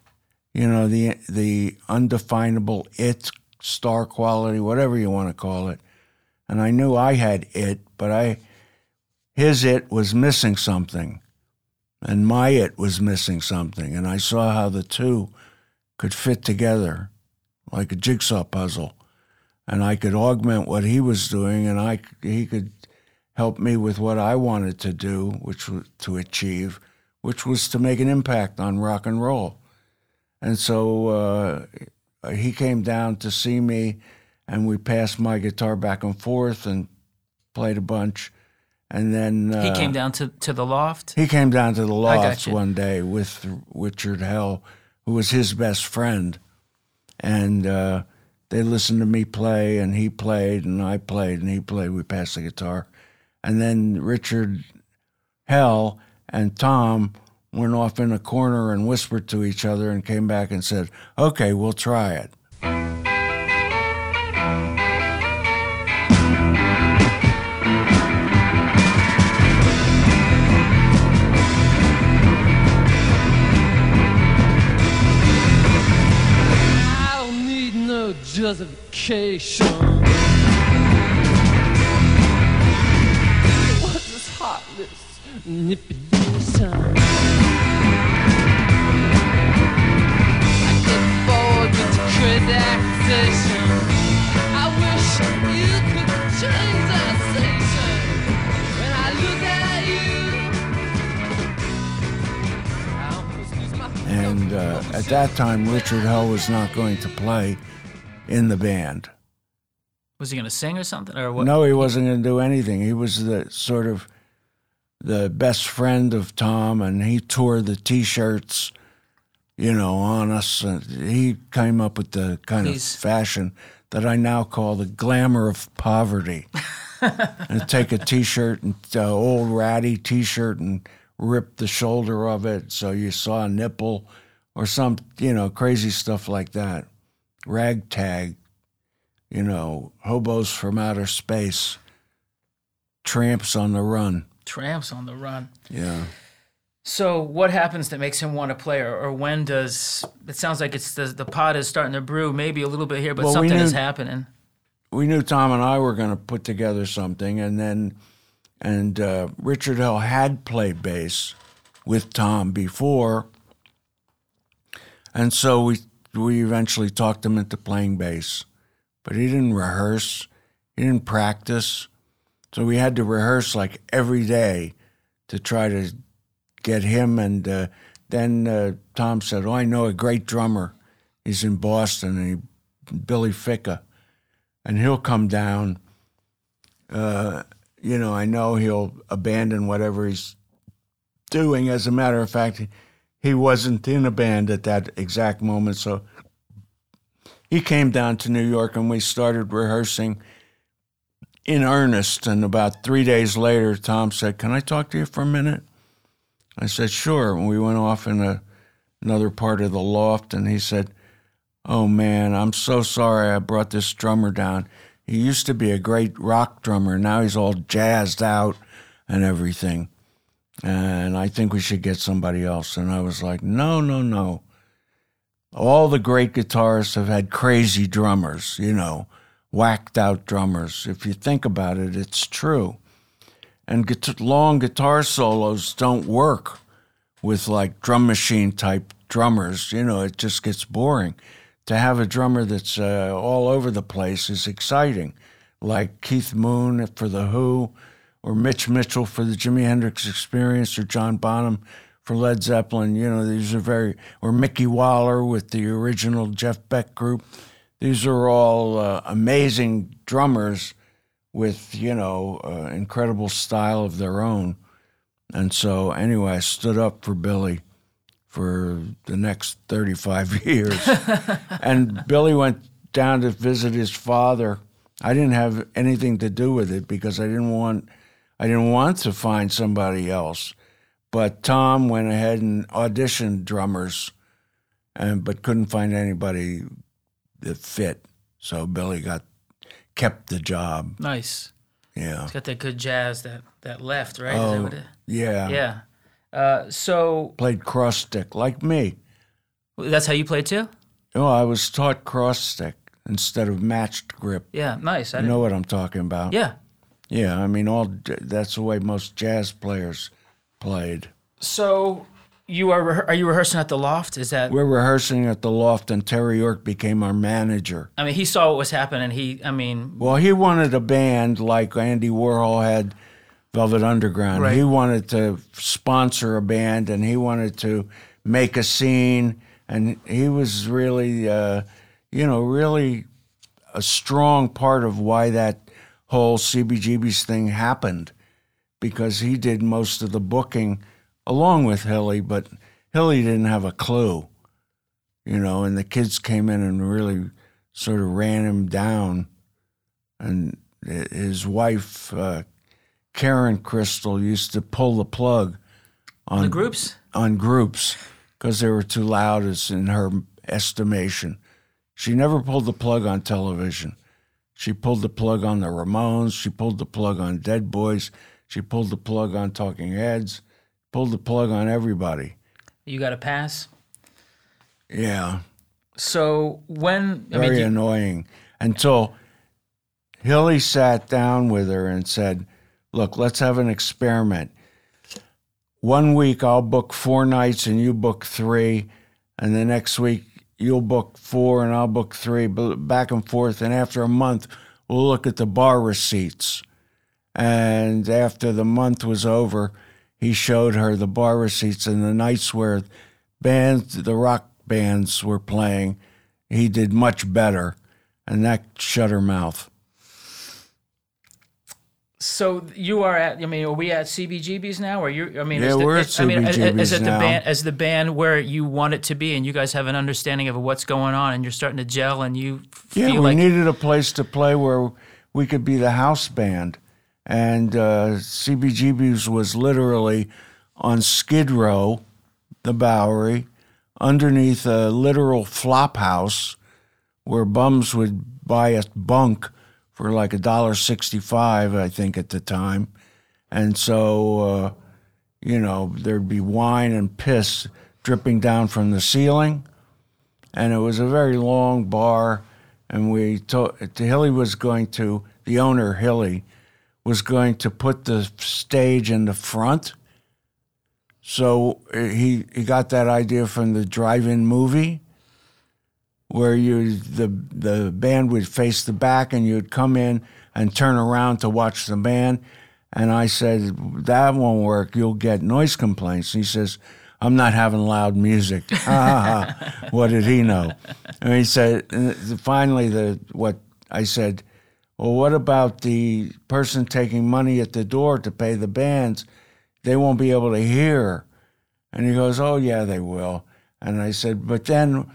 you know, the the undefinable it, star quality, whatever you want to call it. And I knew I had it, but I his it was missing something. And my it was missing something. And I saw how the two could fit together like a jigsaw puzzle. And I could augment what he was doing, and I he could help me with what I wanted to do, which was to achieve, which was to make an impact on rock and roll. And so uh, he came down to see me, and we passed my guitar back and forth and played a bunch. And then uh, he came down to, to the loft. he came down to the loft one day with Richard Hell, who was his best friend, and uh, they listened to me play, and he played, and I played, and he played. We passed the guitar, and then Richard Hell and Tom went off in a corner and whispered to each other, and came back and said, "Okay, we'll try it." Justification. What's this heartless manipulation? And uh, at that time, Richard Hell was not going to play in the band. Was he going to sing or something, or what? No, he wasn't going to do anything. He was the sort of the best friend of Tom, and he tore the T-shirts, you know, on us. And he came up with the kind of fashion that I now call the glamour of poverty. and take a T-shirt, and uh, old ratty T-shirt, and rip the shoulder of it so you saw a nipple, or some, you know, crazy stuff like that. Ragtag, you know, hobos from outer space, tramps on the run. Tramps on the run. Yeah. So what happens that makes him want to play, or, or when does it sounds like it's the the pot is starting to brew, maybe a little bit here, but Well, we something is happening. We knew Tom and I were going to put together something, and then, and uh, Richard Hell had played bass with Tom before, and so we we eventually talked him into playing bass, but he didn't rehearse. He didn't practice. So we had to rehearse like every day to try to get him. And uh, then uh, Tom said, "Oh, I know a great drummer. He's in Boston, and he, Billy Ficca, and he'll come down. Uh, you know, I know he'll abandon whatever he's doing. As a matter of fact, he wasn't in a band at that exact moment, so." He came down to New York and we started rehearsing in earnest. And about three days later, Tom said, Can I talk to you for a minute? I said, Sure. And we went off in a, another part of the loft, and he said, Oh man, I'm so sorry I brought this drummer down. He used to be a great rock drummer. Now he's all jazzed out and everything. And I think we should get somebody else. And I was like, No, no, no. All the great guitarists have had crazy drummers, you know whacked out drummers. If you think about it, it's true. And long guitar solos don't work with like drum machine type drummers. You know, it just gets boring. To have a drummer that's uh, all over the place is exciting, like Keith Moon for The Who, or Mitch Mitchell for the Jimi Hendrix Experience, or John Bonham for Led Zeppelin. You know, these are very, or Mickey Waller with the original Jeff Beck group these are all uh, amazing drummers with you know uh, incredible style of their own. And so anyway i stood up for billy for the next 35 years. And billy went down to visit his father. I didn't have anything to do with it because i didn't want i didn't want to find somebody else. But tom went ahead and auditioned drummers and but couldn't find anybody that fit. So Billy got kept the job. Nice. Yeah. It's got that good jazz that that left, right? Oh, yeah. yeah. Uh, so Played cross stick like me. that's how you played too? Oh, I was taught cross stick instead of matched grip. Yeah, nice. I You know what I'm talking about? yeah. Yeah. I mean, all that's the way most jazz players played. So you are rehe- are you rehearsing at the loft? Is that? We're rehearsing at the loft, and Terry Ork became our manager. I mean, he saw what was happening. He, I mean, Well, he wanted a band like Andy Warhol had Velvet Underground. Right. He wanted to sponsor a band and he wanted to make a scene. And he was really, uh, you know, really a strong part of why that whole CBGB's thing happened because he did most of the booking along with Hilly, but Hilly didn't have a clue, you know, and the kids came in and really sort of ran him down and his wife uh, Karen Kristal used to pull the plug on the groups. on groups because they were too loud, as in her estimation. She never pulled the plug on television. She pulled the plug on the Ramones. She pulled the plug on Dead Boys. She pulled the plug on Talking Heads. Pulled the plug on everybody. You got a pass. Yeah. So when I very mean, annoying until Hilly sat down with her and said, Look, let's have an experiment. One week I'll book four nights and you book three, and the next week you'll book four and I'll book three, back and forth. And after a month, we'll look at the bar receipts. And after the month was over, he showed her the bar receipts and the nights where bands, the rock bands were playing. He did much better, and that shut her mouth. so you are at. I mean, are we at CBGBs now? Or you? I mean, Yeah, is the, we're at CBGBs I mean, is- the band? Is the band where you want it to be, and you guys have an understanding of what's going on, and you're starting to gel, and you Yeah, feel we like needed a place to play where we could be the house band, and uh, CBGB's was literally on Skid Row, the Bowery, underneath a literal flop house where bums would buy a bunk for like a dollar sixty-five, I think, at the time, and so uh, you know there'd be wine and piss dripping down from the ceiling and it was a very long bar. And we told Hilly was going to the owner Hilly was going to put the stage in the front. So uh, he he got that idea from the drive-in movie, where you the the band would face the back and you'd come in and turn around to watch the band. And I said, that won't work. You'll get noise complaints. he says, I'm not having loud music. what did he know? And he said, and finally, the what I said, well, what about the person taking money at the door to pay the bands? They won't be able to hear. And he goes, oh, yeah, they will. And I said, but then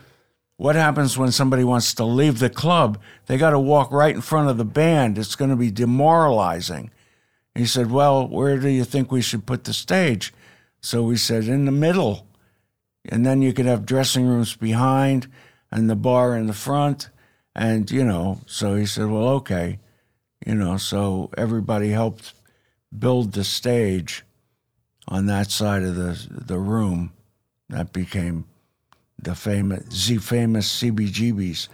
what happens when somebody wants to leave the club? They got to walk right in front of the band. It's going to be demoralizing. He said, Well, where do you think we should put the stage? So we said, In the middle. And then you could have dressing rooms behind and the bar in the front. And, you know, so he said, Well, okay. You know, so everybody helped build the stage on that side of the, the room. That became the famous, the famous CBGBs.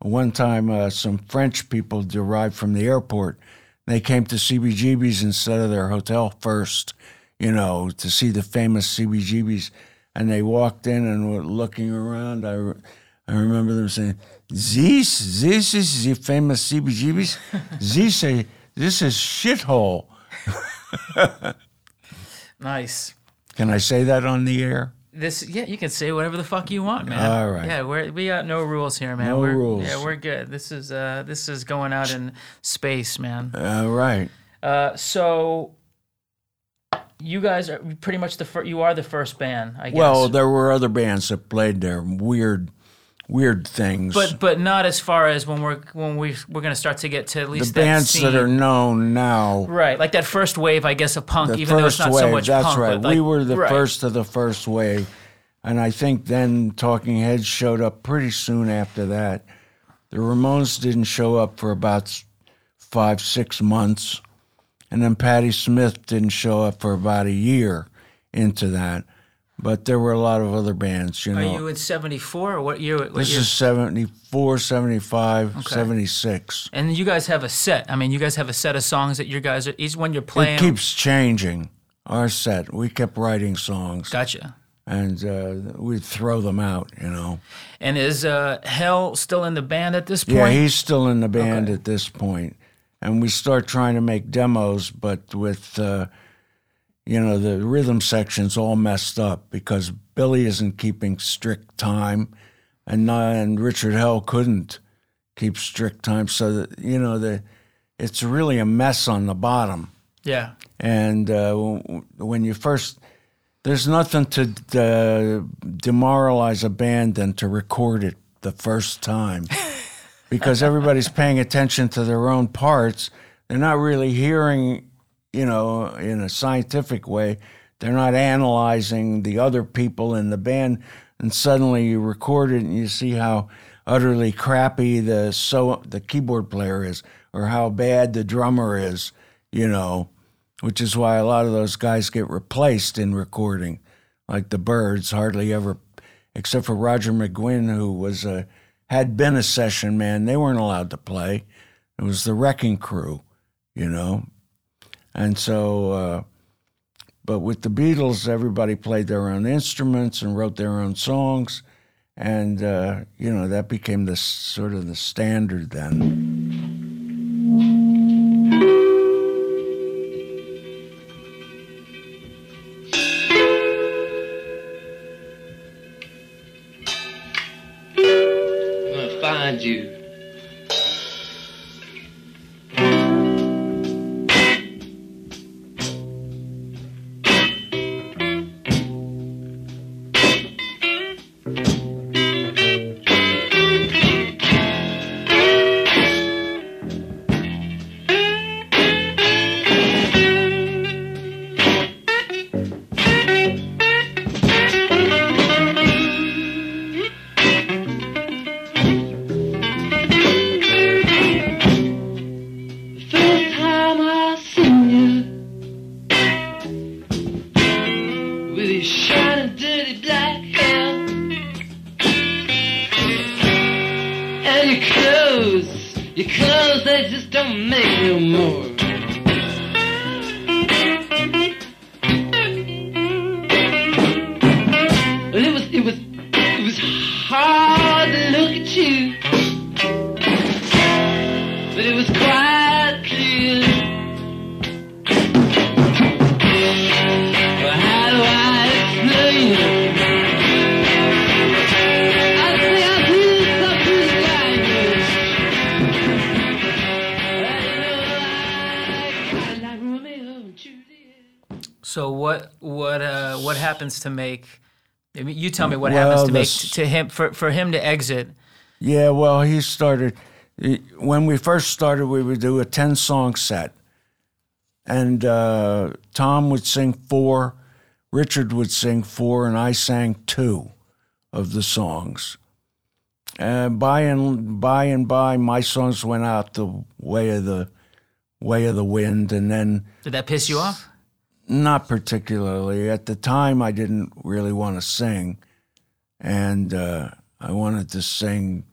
One time, uh, some French people derived from the airport they came to CBGB's instead of their hotel first, you know, to see the famous CBGB's. And they walked in and were looking around. I, re- I remember them saying, "This, this is the famous CBGB's. this, a, this is shithole." Nice. Can I say that on the air? This, yeah, you can say whatever the fuck you want, man. All right. Yeah, we're, we got no rules here, man. No we're, rules. Yeah, we're good. This is uh, this is going out in space, man. All right. Uh, so you guys are pretty much the first. You are the first band, I guess. Well, there were other bands that played there. Weird, weird things. but but not as far as when we're when we we're gonna start to get to at the least that bands that are known now right, like that first wave, I guess, of punk. the even though it's first not wave. so much that's punk, right. but like, we were the right. first of the first wave, and I think then Talking Heads showed up pretty soon after that. The Ramones didn't show up for about five, six months, and then Patti Smith didn't show up for about a year into that. But there were a lot of other bands, you know. Are know. you in '74 or what year? What this year? is 74, 75, 76. and you guys have a set. I mean, you guys have a set of songs that you guys are. Each one you're playing. It keeps changing. Our set, we kept writing songs. Gotcha. and uh, we'd throw them out, you know. And is uh, Hell still in the band at this point? Yeah, he's still in the band at this point. point, and we start trying to make demos, but with uh, you know the rhythm section's all messed up because Billy isn't keeping strict time, and and Richard Hell couldn't keep strict time, so that you know the it's really a mess on the bottom. yeah. And uh, when you first, there's nothing to uh, demoralize a band than to record it the first time, because everybody's paying attention to their own parts. They're not really hearing, you know, in a scientific way. They're not analyzing the other people in the band, and suddenly you record it and you see how utterly crappy the so the keyboard player is, or how bad the drummer is, you know which is why a lot of those guys get replaced in recording, like the Byrds hardly ever, except for Roger McGuinn, who was a had been a session man. They weren't allowed to play. It was the Wrecking Crew, you know, and so. Uh, but with the Beatles, everybody played their own instruments and wrote their own songs, and uh, you know that became the sort of the standard then. To make? I mean, you tell me what Well, happens to make to him for for him to exit. Yeah, well, he started when we first started. We would do a ten song set, and uh, Tom would sing four, Richard would sing four, and I sang two of the songs. And by and by and by, my songs went out the way of the way of the wind, and then Did that piss you off? Not particularly. At the time, I didn't really want to sing, and uh, I wanted to sing.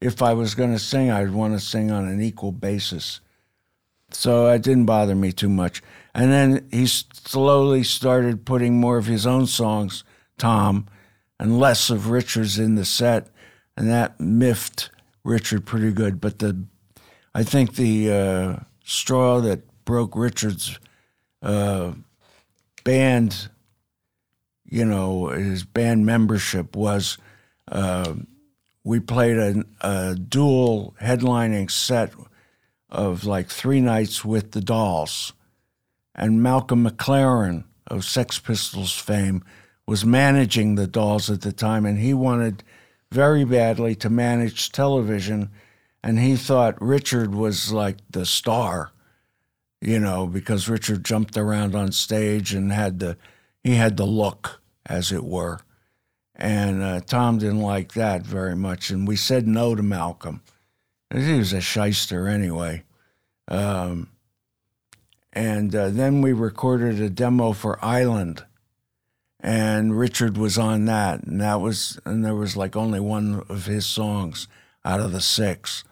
If I was going to sing, I'd want to sing on an equal basis. So it didn't bother me too much. And then he slowly started putting more of his own songs, Tom, and less of Richard's in the set, and that miffed Richard pretty good. But the, I think the uh, straw that broke Richard's uh, band, you know, his band membership was uh, we played a, a dual headlining set of like three nights with the Dolls. And Malcolm McLaren of Sex Pistols fame was managing the Dolls at the time, and he wanted very badly to manage television. And he thought Richard was like the star you know, because Richard jumped around on stage and had the he had the look, as it were. And uh, Tom didn't like that very much, and we said no to Malcolm. He was a shyster anyway. Um, and uh, then we recorded a demo for Island, and Richard was on that, and that was and there was like only one of his songs out of the six,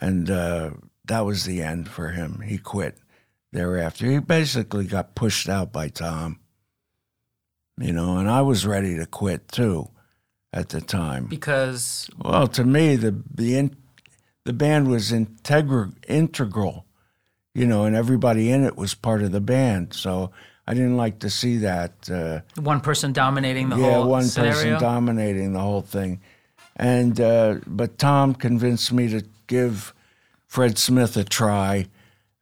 and uh, that was the end for him. He quit thereafter. He basically got pushed out by Tom. You know, and I was ready to quit too at the time. Because Well, to me, the the in, the band was integral integral, you know, and everybody in it was part of the band. So I didn't like to see that. Uh, one person dominating the yeah, whole Yeah, one scenario. person dominating the whole thing, and uh, but Tom convinced me to give Fred Smith a try,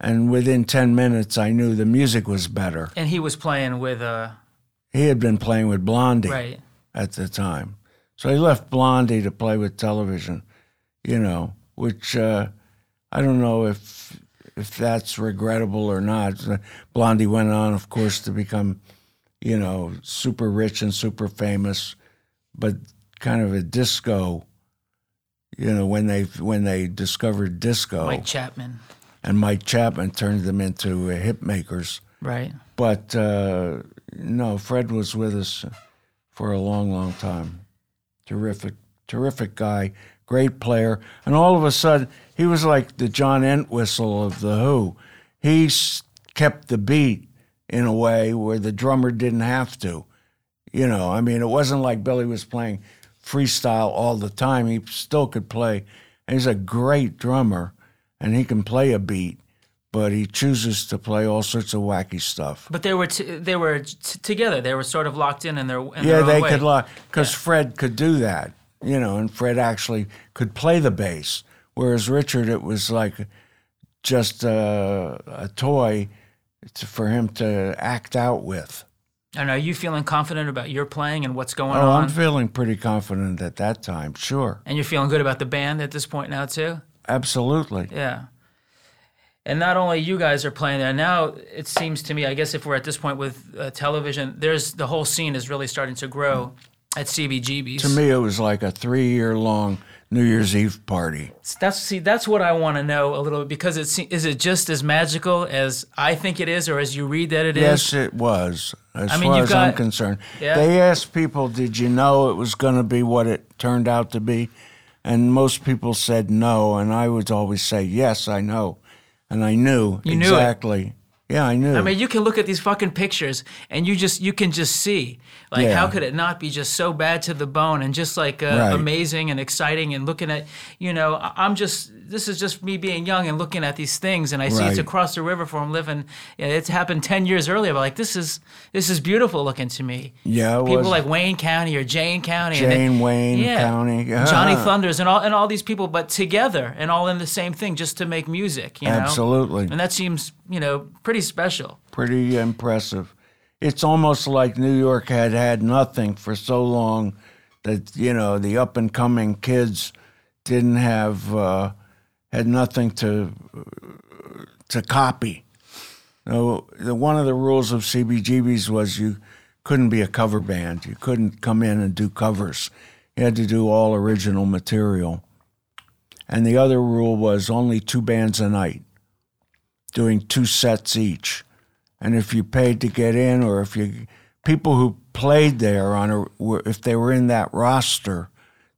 and within ten minutes, I knew the music was better. and he was playing with uh He had been playing with Blondie right. at the time. So he left Blondie to play with television, you know, which uh, I don't know if if that's regrettable or not. Blondie went on, of course, to become, you know, super rich and super famous, but kind of a disco. You know, when they when they discovered disco, Mike Chapman. And Mike Chapman turned them into uh, hit makers. Right. But uh, no, Fred was with us for a long, long time. Terrific, terrific guy, great player. And all of a sudden, he was like the John Entwistle of The Who. He kept the beat in a way where the drummer didn't have to. You know, I mean, it wasn't like Billy was playing freestyle all the time. He still could play. And he's a great drummer, and he can play a beat, but he chooses to play all sorts of wacky stuff. But they were t- they were t- together. They were sort of locked in in their in yeah, their own they way. could lock because Fred could do that, you know, and Fred actually could play the bass, whereas Richard, it was like just uh, a toy to, for him to act out with. And are you feeling confident about your playing and what's going Oh, on? I'm feeling pretty confident at that time. Sure, and you're feeling good about the band at this point now too. Absolutely. Yeah. And not only you guys are playing there now, it seems to me. I guess if we're at this point with uh, television, there's the whole scene is really starting to grow at CBGB's. To me, it was like a three-year-long New Year's Eve party. That's see, that's what I want to know a little bit because it's is it just as magical as I think it is, or as you read that it is? Yes, it was. As I mean, far as I'm concerned, Yeah. they asked people, "Did you know it was going to be what it turned out to be?" And most people said no, and I would always say, "Yes, I know," and I knew You knew it. exactly. Yeah, I knew. I mean, you can look at these fucking pictures and you just you can just see like Yeah. how could it not be just so bad to the bone and just like uh, Right. amazing and exciting and looking at you know I'm just this is just me being young and looking at these things and I see it's across the river from living. It's happened ten years earlier, but like this is this is beautiful looking to me. Yeah, people was. like Wayne County or Jayne County, and they- Jayne Wayne yeah, County. Johnny Thunders, and all and all these people, but together and all in the same thing, just to make music. You know? Absolutely. and that seems you know pretty special. pretty impressive. it's almost like New York had had nothing for so long that you know the up and coming kids didn't have uh, had nothing to to copy. No, the, one of the rules of CBGB's was you couldn't be a cover band. You couldn't come in and do covers. You had to do all original material. And the other rule was only two bands a night, doing two sets each. And if you paid to get in, or if you people who played there on a, if they were in that roster,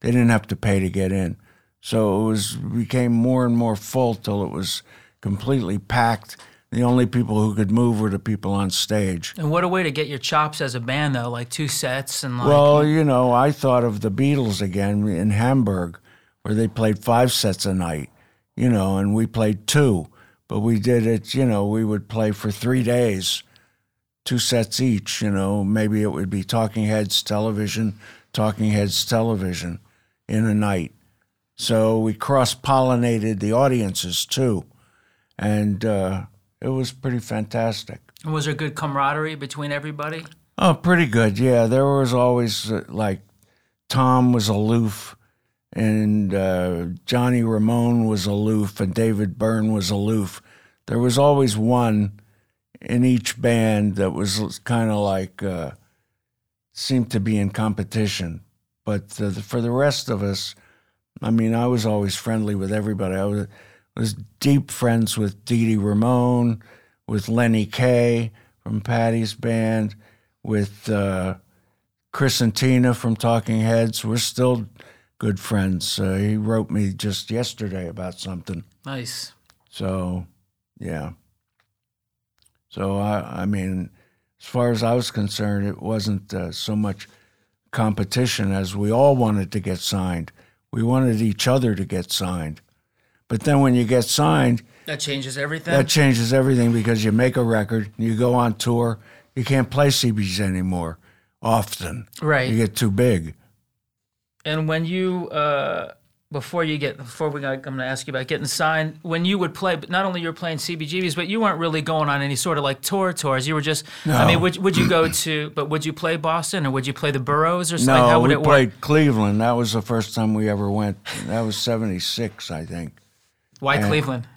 they didn't have to pay to get in. So it was became more and more full till it was completely packed. The only people who could move were the people on stage. And what a way to get your chops as a band, though, like two sets and like. Well, you know, I thought of the Beatles again in Hamburg, where they played five sets a night, you know, and we played two. But we did it, you know, we would play for three days, two sets each, you know. Maybe it would be Talking Heads television, Talking Heads television in a night. So we cross pollinated the audiences too. And uh, it was pretty fantastic. And was there good camaraderie between everybody? Oh, pretty good. Yeah, there was always uh, like Tom was aloof, and uh, Johnny Ramone was aloof, and David Byrne was aloof. There was always one in each band that was kind of like uh, seemed to be in competition. But uh, for the rest of us, I mean, I was always friendly with everybody. I was was deep friends with Dee Dee Ramone, with Lenny Kaye from Patti's band, with uh, Chris and Tina from Talking Heads. We're still good friends. Uh, he wrote me just yesterday about something. Nice. So, yeah. So I, I mean, as far as I was concerned, it wasn't uh, so much competition as we all wanted to get signed. We wanted each other to get signed. But then when you get signed, That changes everything. that changes everything because you make a record, you go on tour, you can't play CBs anymore often. right. You get too big. And when you, uh, before you get, before we got, I'm going to ask you about getting signed. When you would play, but not only you were playing CBGBs, but you weren't really going on any sort of like tour tours. You were just, I mean, would, would you go to, but would you play Boston or would you play the boroughs or something? No, How would we it work? played Cleveland. That was the first time we ever went. That was 76, I think. Why Cleveland?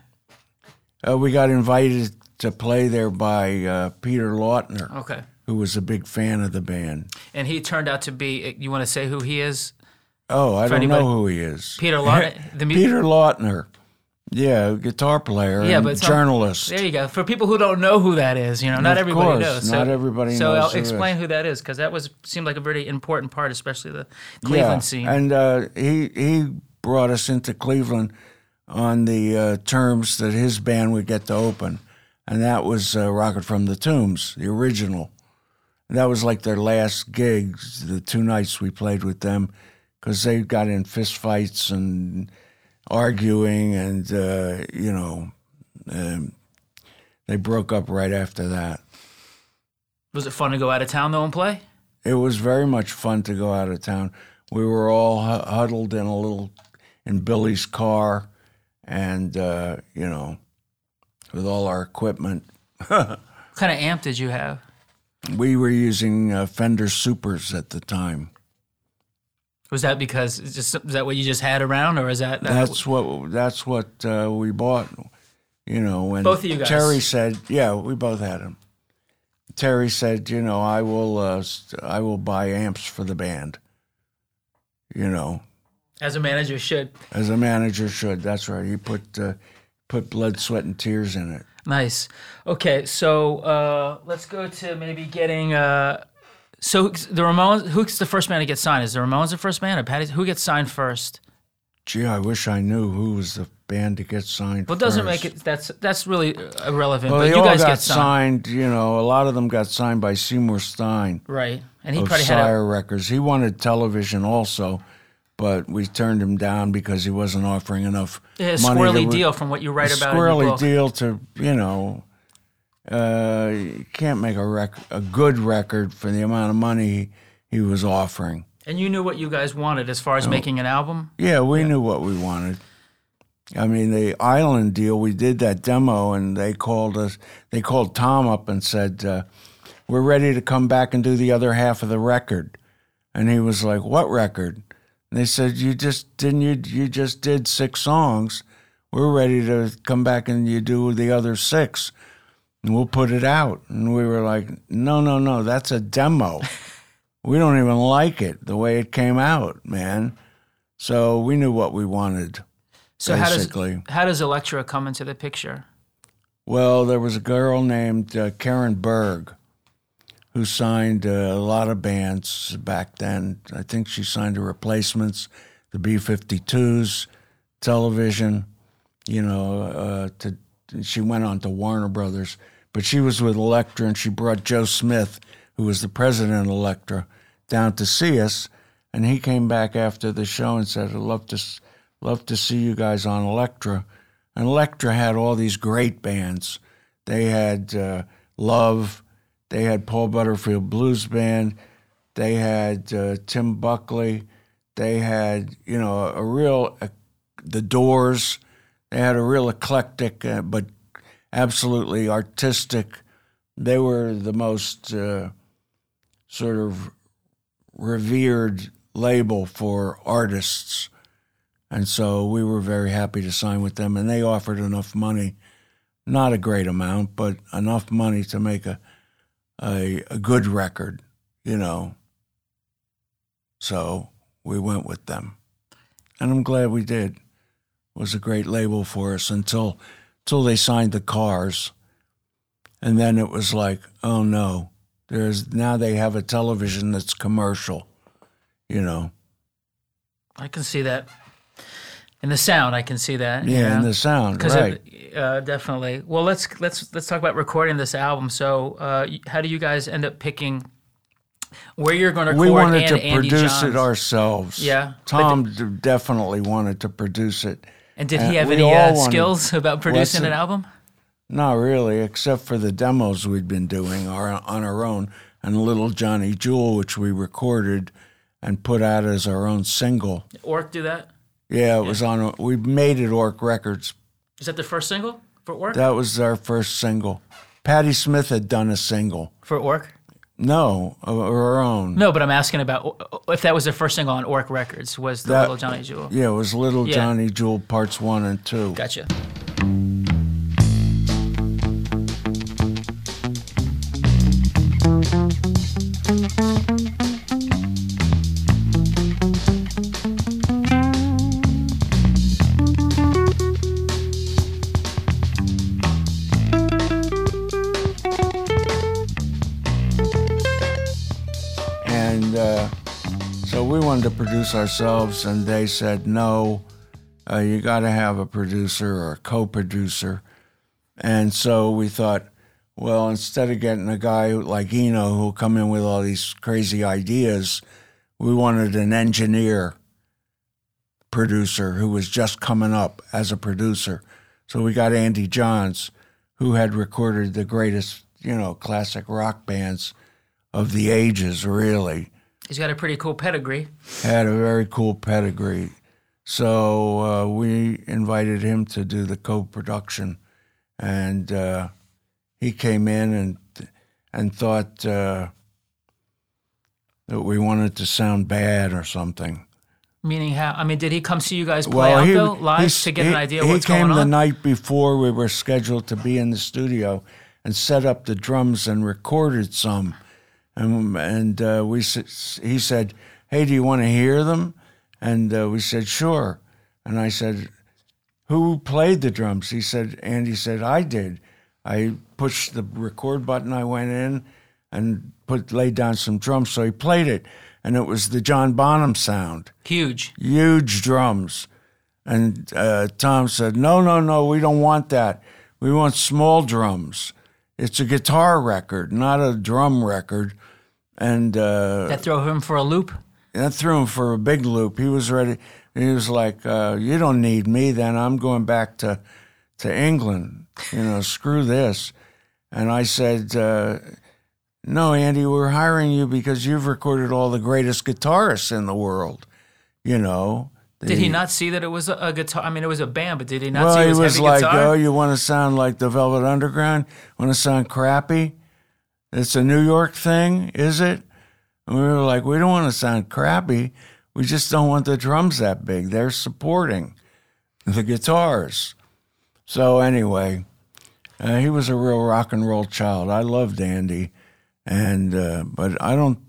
Uh, we got invited to play there by uh, Peter Laughner, Okay. who was a big fan of the band. And he turned out to be, you want to say who he is? Oh, I don't anybody- know who he is. Peter Laughner? The mu- Peter Laughner. Yeah, guitar player Yeah, and but some- journalist. There you go. For people who don't know who that is, you know, not Of everybody course, knows. not everybody knows. so knows I'll who explain who that is because that was seemed like a very important part, especially the Cleveland yeah. scene. And uh, he he brought us into Cleveland on the uh, terms that his band would get to open, and that was uh, Rocket from the Tombs, the original. And that was like their last gigs, the two nights we played with them, because they got in fist fights and arguing, and uh, you know, um, they broke up right after that. was it fun to go out of town though and play? it was very much fun to go out of town. We were all huddled in a little in Billy's car, and uh, you know, with all our equipment. What kind of amp did you have? We were using uh, Fender Supers at the time. Was that because just is that what you just had around, or is that, that That's what that's what uh, we bought. You know, when Both of you guys? Terry said, "Yeah, we both had them." Terry said, "You know, I will, uh, I will buy amps for the band." You know, as a manager should? as a manager should. That's right. He put uh, put blood, sweat, and tears in it. Nice. Okay, so uh, let's go to maybe getting. Uh, so the Ramones. Who's the first man to get signed? Is the Ramones the first band, or Patti? Who gets signed first? Gee, I wish I knew who was the band to get signed. Well, it doesn't first. make it. That's that's really irrelevant. Well, but you guys got get signed, signed. You know, a lot of them got signed by Seymour Stein right? And he of probably had a, Sire Records. He wanted television also, but we turned him down because he wasn't offering enough a money. squirrely to, deal from what you write about squirrely deal to you know. Uh, you can't make a rec- a good record for the amount of money he, was offering. And you knew what you guys wanted as far as making an album. Yeah, we knew what we wanted. I mean, the Island deal, we did that demo, and they called us. They called Tom up and said, uh, we're ready to come back and do the other half of the record. And he was like, what record? And they said, you just didn't you you just did six songs. We're ready to come back and you do the other six, and we'll put it out. And we were like, no, no, no, that's a demo. we don't even like it the way it came out, man. So we knew what we wanted. So how does basically. how does Elektra come into the picture? Well, there was a girl named uh, Karen Berg who signed uh, a lot of bands back then. I think she signed the Replacements, the B 52s, television, you know, uh, to, she went on to Warner Brothers. But she was with Elektra and she brought Joe Smith, who was the president of Elektra, down to see us. And he came back after the show and said, I'd love to, love to see you guys on Elektra. And Elektra had all these great bands. They had uh, Love, they had Paul Butterfield Blues Band, they had uh, Tim Buckley, they had you know a, real uh, The Doors. They had a real eclectic uh, but absolutely artistic. They were the most uh, sort of revered label for artists. And so we were very happy to sign with them, and they offered enough money, not a great amount, but enough money to make a a, a good record, you know. So we went with them, and I'm glad we did. It was a great label for us until until they signed the Cars, and then it was like, oh no, there's now they have a television that's commercial, you know. I can see that. In the sound, I can see that. Yeah, in the sound, right? uh, definitely. Well, let's let's let's talk about recording this album. So, uh, how do you guys end up picking where you're going to record we wanted and to Andy produce Johns? it ourselves. Yeah, Tom d- definitely wanted to produce it. And did Uh, he have we any uh, skills about producing an album? Not really, except for the demos we'd been doing our, on our own, and Little Johnny Jewel, which we recorded and put out as our own single. Ork do that? Yeah, it was on. We made it Ork Records. Is that the first single for Ork? That was our first single. Patti Smith had done a single. for Ork? No, of our own. No, but I'm asking about if that was the first single on Ork Records. Was the That- Little Johnny Jewel? Yeah, it was Little Yeah. Johnny Jewel parts one and two. Gotcha. And uh, so we wanted to produce ourselves, and they said, no, uh, you got to have a producer or a co producer. And so we thought, well, instead of getting a guy like Eno who'll come in with all these crazy ideas, we wanted an engineer producer who was just coming up as a producer. So we got Andy Johns, who had recorded the greatest, you know, classic rock bands of the ages, really. He's got a pretty cool pedigree. Had a very cool pedigree. So uh, we invited him to do the co production. And uh, he came in and, and thought uh, that we wanted to sound bad or something. Meaning how? I mean, did he come see you guys play out though live to get an he- idea of he came going the night before we were scheduled to be in the studio and set up the drums and recorded some. And and uh, we he said, "Hey, do you want to hear them?" And uh, we said, "Sure." And I said, "Who played the drums?" He said, "Andy said I did." I pushed the record button. I went in and put laid down some drums. So he played it, and it was the John Bonham sound Huge. huge drums. And uh, Tom said, No, no, no, we don't want that. We want small drums. It's a guitar record, not a drum record. And uh, That throw him for a loop. that threw him for a big loop. He was ready. He was like, uh, "You don't need me. Then I'm going back to to England. You know, screw this." And I said, uh, "No, Andy, we're hiring you because you've recorded all the greatest guitarists in the world. You know." Did he not see that it was a, guitar? I mean, it was a band, but did he not well, see it he was, was heavy like, guitar? "Oh, you want to sound like the Velvet Underground? Want to sound crappy?" It's a New York thing, is it? And we were like, we don't want to sound crappy. We just don't want the drums that big. They're supporting the guitars. So anyway, uh, he was a real rock and roll child. I loved Andy, and uh, but I don't.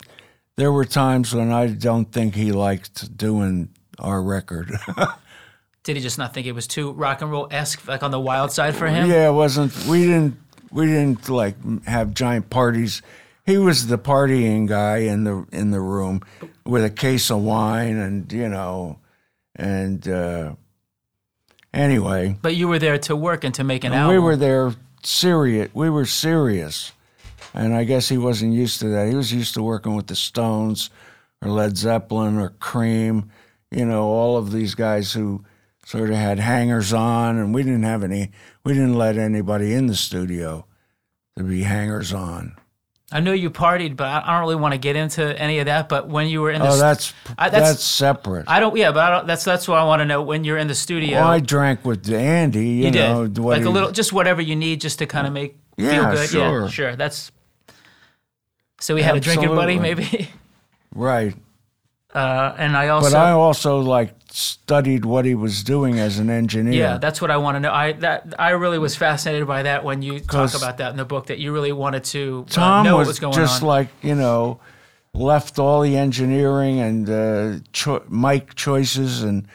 There were times when I don't think he liked doing our record. Did he just not think it was too rock and roll esque, like on the wild side for him? Yeah, it wasn't. We didn't. We didn't like have giant parties. He was the partying guy in the in the room with a case of wine, and you know, and uh, anyway, But you were there to work and to make an album. we were there serious. We were serious, and I guess he wasn't used to that. He was used to working with the Stones, or Led Zeppelin, or Cream. You know, all of these guys who sort of had hangers on, and we didn't have any. We didn't let anybody in the studio to be hangers on. I know you partied, but I don't really want to get into any of that. But when you were in the Oh, that's I- that's, that's- separate. I don't. Yeah, but I don't, that's that's what I want to know. When you're in the studio, well, I drank with Andy. You, you know, did what like a little, just whatever you need, just to kind of make feel Yeah, good. Yeah, sure. sure. That's. So we had a drinking buddy, maybe. right. Uh, and I also. But I also like studied what he was doing as an engineer. Yeah, that's what I want to know. I that I really was fascinated by that when you talk about that in the book. That you really wanted to uh, Tom know was, what was going just on. like you know, left all the engineering and uh, cho- mic choices and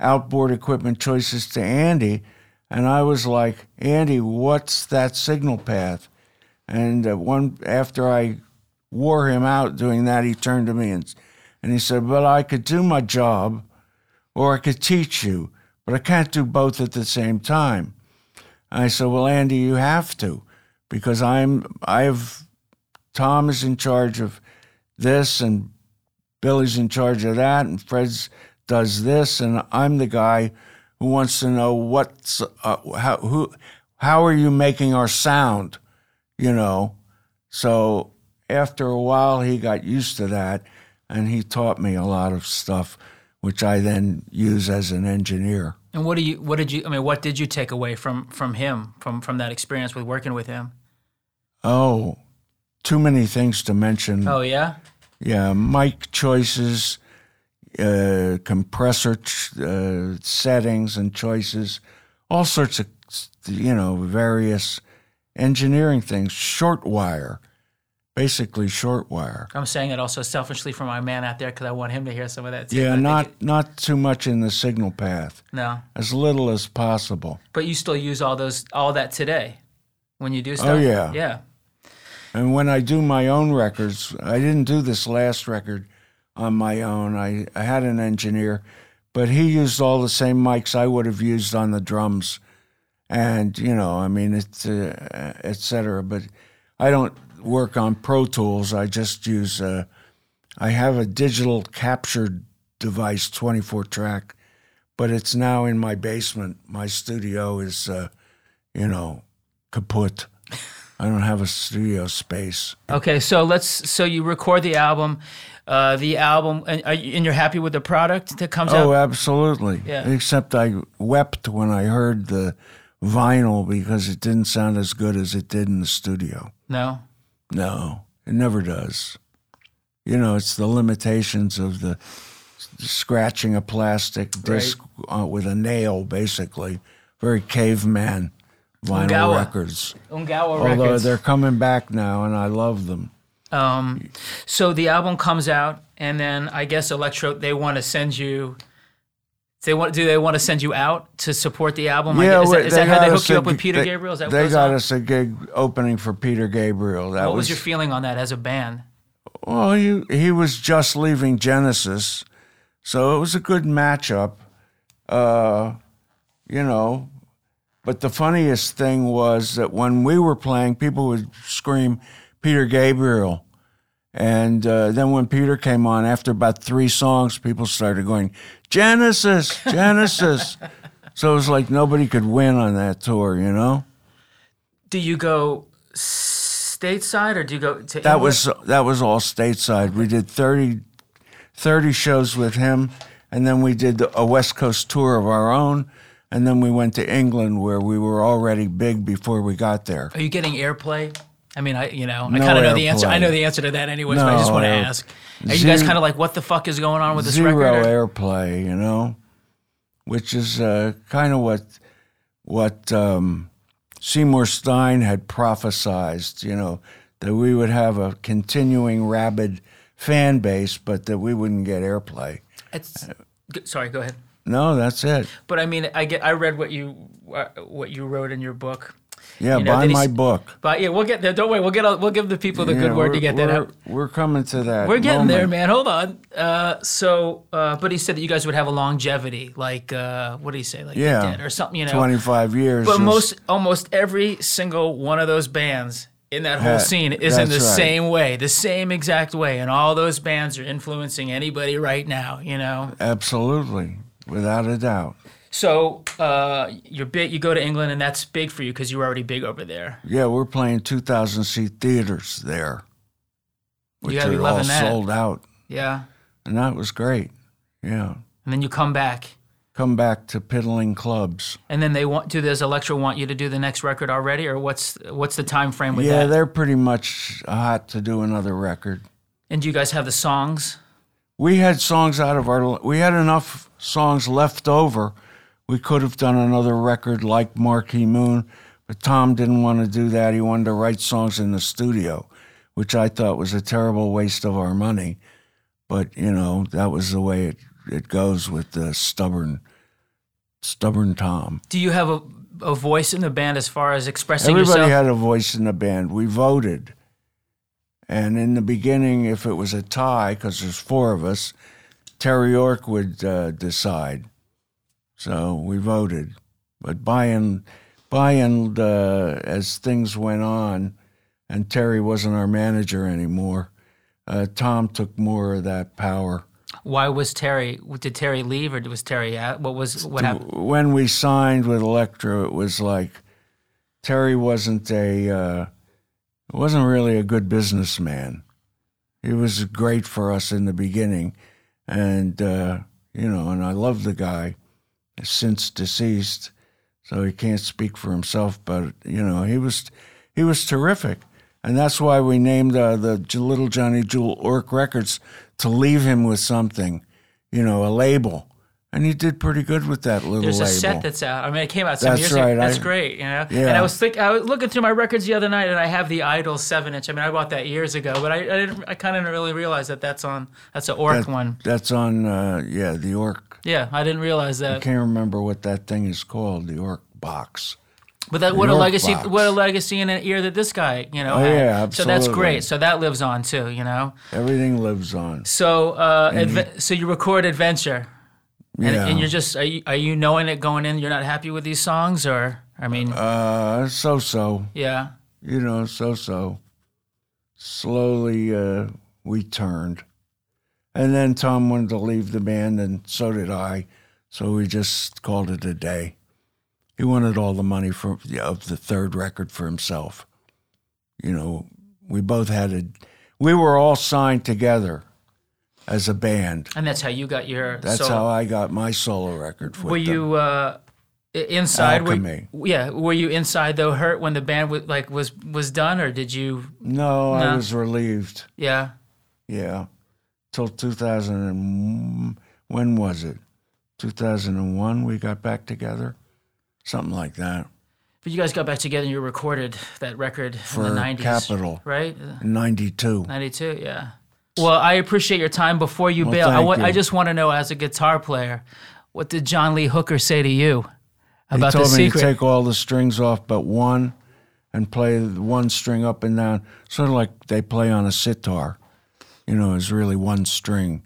outboard equipment choices to Andy, and I was like, Andy, what's that signal path? And uh, one after I wore him out doing that, he turned to me and and he said, "Well, I could do my job, or I could teach you, but I can't do both at the same time." I said, "Well, Andy, you have to, because I'm I've Tom is in charge of this, and Billy's in charge of that, and Fred's does this, and I'm the guy who wants to know what's uh, how who how are you making our sound, you know." So after a while, he got used to that, and he taught me a lot of stuff, which I then use as an engineer. and what do you? What did you? I mean, what did you take away from from him from from that experience with working with him? Oh, too many things to mention. Oh yeah. Yeah, mic choices, uh, compressor ch- uh, settings and choices, all sorts of, you know, various engineering things. Short wire, basically short wire. I'm saying it also selfishly for my man out there because I want him to hear some of that too. Yeah, not it- not too much in the signal path, no, as little as possible. but you still use all those all that today when you do stuff. Oh, yeah. Yeah. And when I do my own records, I didn't do this last record on my own. I, I had an engineer, but he used all the same mics I would have used on the drums. And, you know, I mean, it's, uh, et cetera. But I don't work on Pro Tools. I just use, uh, I have a digital capture device, 24 track, but it's now in my basement. My studio is, uh, you know, kaput. I don't have a studio space. Okay, so let's. So you record the album, uh, the album, and, are you, and you're happy with the product that comes Oh, out. Oh, absolutely. Yeah. Except I wept when I heard the vinyl because it didn't sound as good as it did in the studio. No. No, it never does. You know, it's the limitations of the scratching a plastic disc uh, with a nail, basically. Very caveman vinyl Ungawa. records. Ungawa Although Records. they're coming back now, and I love them. Um, so the album comes out, and then I guess Elektra they want to send you. They want do they want to send you out to support the album? Yeah, is that, is that how they hook you up with Peter they- Gabriel? Is that they got on? us a gig opening for Peter Gabriel. That What was was your feeling on that as a band? Well, he he was just leaving Genesis, so it was a good matchup. Uh, you know, but the funniest thing was that when we were playing, people would scream Peter Gabriel. And uh, then when Peter came on, after about three songs, people started going, Genesis, Genesis. so it was like nobody could win on that tour, you know? Do you go stateside or do you go to That was that was all stateside. We did 30, 30 shows with him, and then we did a West Coast tour of our own, and then we went to England where we were already big before we got there. Are you getting airplay I mean, I you know, I kind of know the answer. I know the answer to that anyways, but I just want to ask. Are you guys kind of like, what the fuck is going on with this record? or- airplay, you know, which is uh, kind of what what um, Seymour Stein had prophesized, you know, that we would have a continuing rabid fan base, but that we wouldn't get airplay. It's, sorry, go ahead. No, that's it. But I mean, I get. I read what you uh, what you wrote in your book. Yeah, You know, buy my book. But yeah, we'll get there. Don't worry. We'll get. all- We'll give the people the good word to get that out. We're coming to that. We're getting there, man. Hold on. Uh, so, uh, but he said that you guys would have a longevity, like uh, what did he say, like Yeah, or something, you know? 25 years. But most, almost every single one of those bands in that whole Ha- scene is in the right. same way, the same exact way, and all those bands are influencing anybody right now, you know. Absolutely, without a doubt. So, uh, you're big. You go to England, and that's big for you because you were already big over there. Yeah, we're playing 2,000 seat theaters there, which are all that. sold out. Yeah, And that was great. Yeah. and then you come back. Come back to piddling clubs. And then they want do this. Elektra want you to do the next record already, or what's what's the time frame with yeah, that? Yeah, they're pretty much hot to do another record. And do you guys have the songs? We had songs out of our, we had enough songs left over. We could have done another record like Marquee Moon, but Tom didn't want to do that. He wanted to write songs in the studio, which I thought was a terrible waste of our money. But, you know, that was the way it, it goes with the stubborn, stubborn Tom. Do you have a, a voice in the band as far as expressing Everybody yourself? had a voice in the band. We voted. And in the beginning, if it was a tie, because there's four of us, Terry Ork would uh, decide. So we voted. But by and by and uh, as things went on, and Terry wasn't our manager anymore, uh, Tom took more of that power. Why was Terry? Did Terry leave, or was Terry out? What was what happened? when we signed with Elektra, it was like Terry wasn't a uh, wasn't really a good businessman. He was great for us in the beginning, and uh, you know, and I love the guy. Since deceased, so he can't speak for himself. But you know, he was he was terrific, and that's why we named uh, the Little Johnny Jewel Ork Records to leave him with something, you know, a label. And he did pretty good with that little There's a label. set that's out. I mean, it came out some That's years right, ago. That's I- great, you know. Yeah. And I was think I was looking through my records the other night, and I have the Idol seven inch. I mean, I bought that years ago, but I I, didn't, I kind of didn't really realize that that's on that's an Ork That- one. That's on, uh, yeah, the Ork. Yeah, I didn't realize that. I can't remember what that thing is called, the Ork box. But that what a legacy, box. what a legacy in an ear that this guy, you know. Oh, had. yeah, So that's great. So that lives on too, you know. Everything lives on. So uh, adve- so you record Adventure, and, and you're just are you, are you knowing it going in? You're not happy with these songs, or I mean, Uh, so so, yeah. you know, so so. Slowly, uh, we turned. And then Tom wanted to leave the band, and so did I. So we just called it a day. He wanted all the money for, of the third record for himself. You know, we both had a, we were all signed together as a band. And that's how you got your. That's solo. how I got my solo record. For Were you uh, inside? Were, yeah. Were you inside though? Hurt when the band was like was was done, or did you? No, No. I was relieved. Yeah. Yeah, till 2000 and when was it? 2001. We got back together, something like that. But you guys got back together and you recorded that record For in the 90s. Capitol. Right? '92. 92, yeah. Well, I appreciate your time. Before you Well, bail, I, thank want, I just want to know, as a guitar player, what did John Lee Hooker say to you about the secret? He told me secret? to take all the strings off but one, and play one string up and down, sort of like they play on a sitar. You know, it's really one string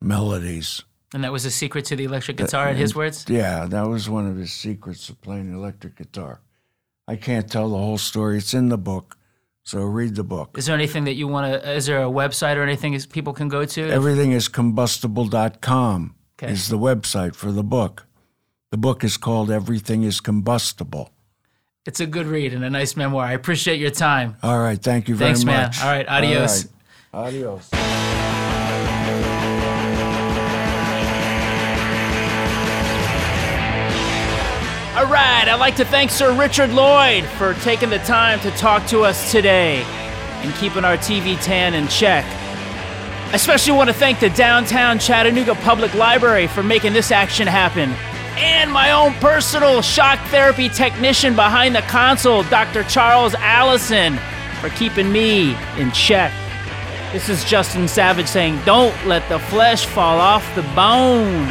melodies. and that was a secret to the electric guitar, in his words? Yeah, that was one of his secrets of playing electric guitar. I can't tell the whole story. It's in the book, so read the book. Is there anything that you want to, is there a website or anything is people can go to? Everything is combustible.com Okay. is the website for the book. The book is called Everything is Combustible. It's a good read and a nice memoir. I appreciate your time. All right, thank you very much. Thanks, man. All right, adios. All right, Adios. All right, I'd like to thank Sir Richard Lloyd for taking the time to talk to us today and keeping our TV tan in check. I especially want to thank the downtown Chattanooga Public Library for making this action happen. And my own personal shock therapy technician behind the console, Dr. Charles Allison, for keeping me in check. This is Justin Savage saying, Don't let the flesh fall off the bone.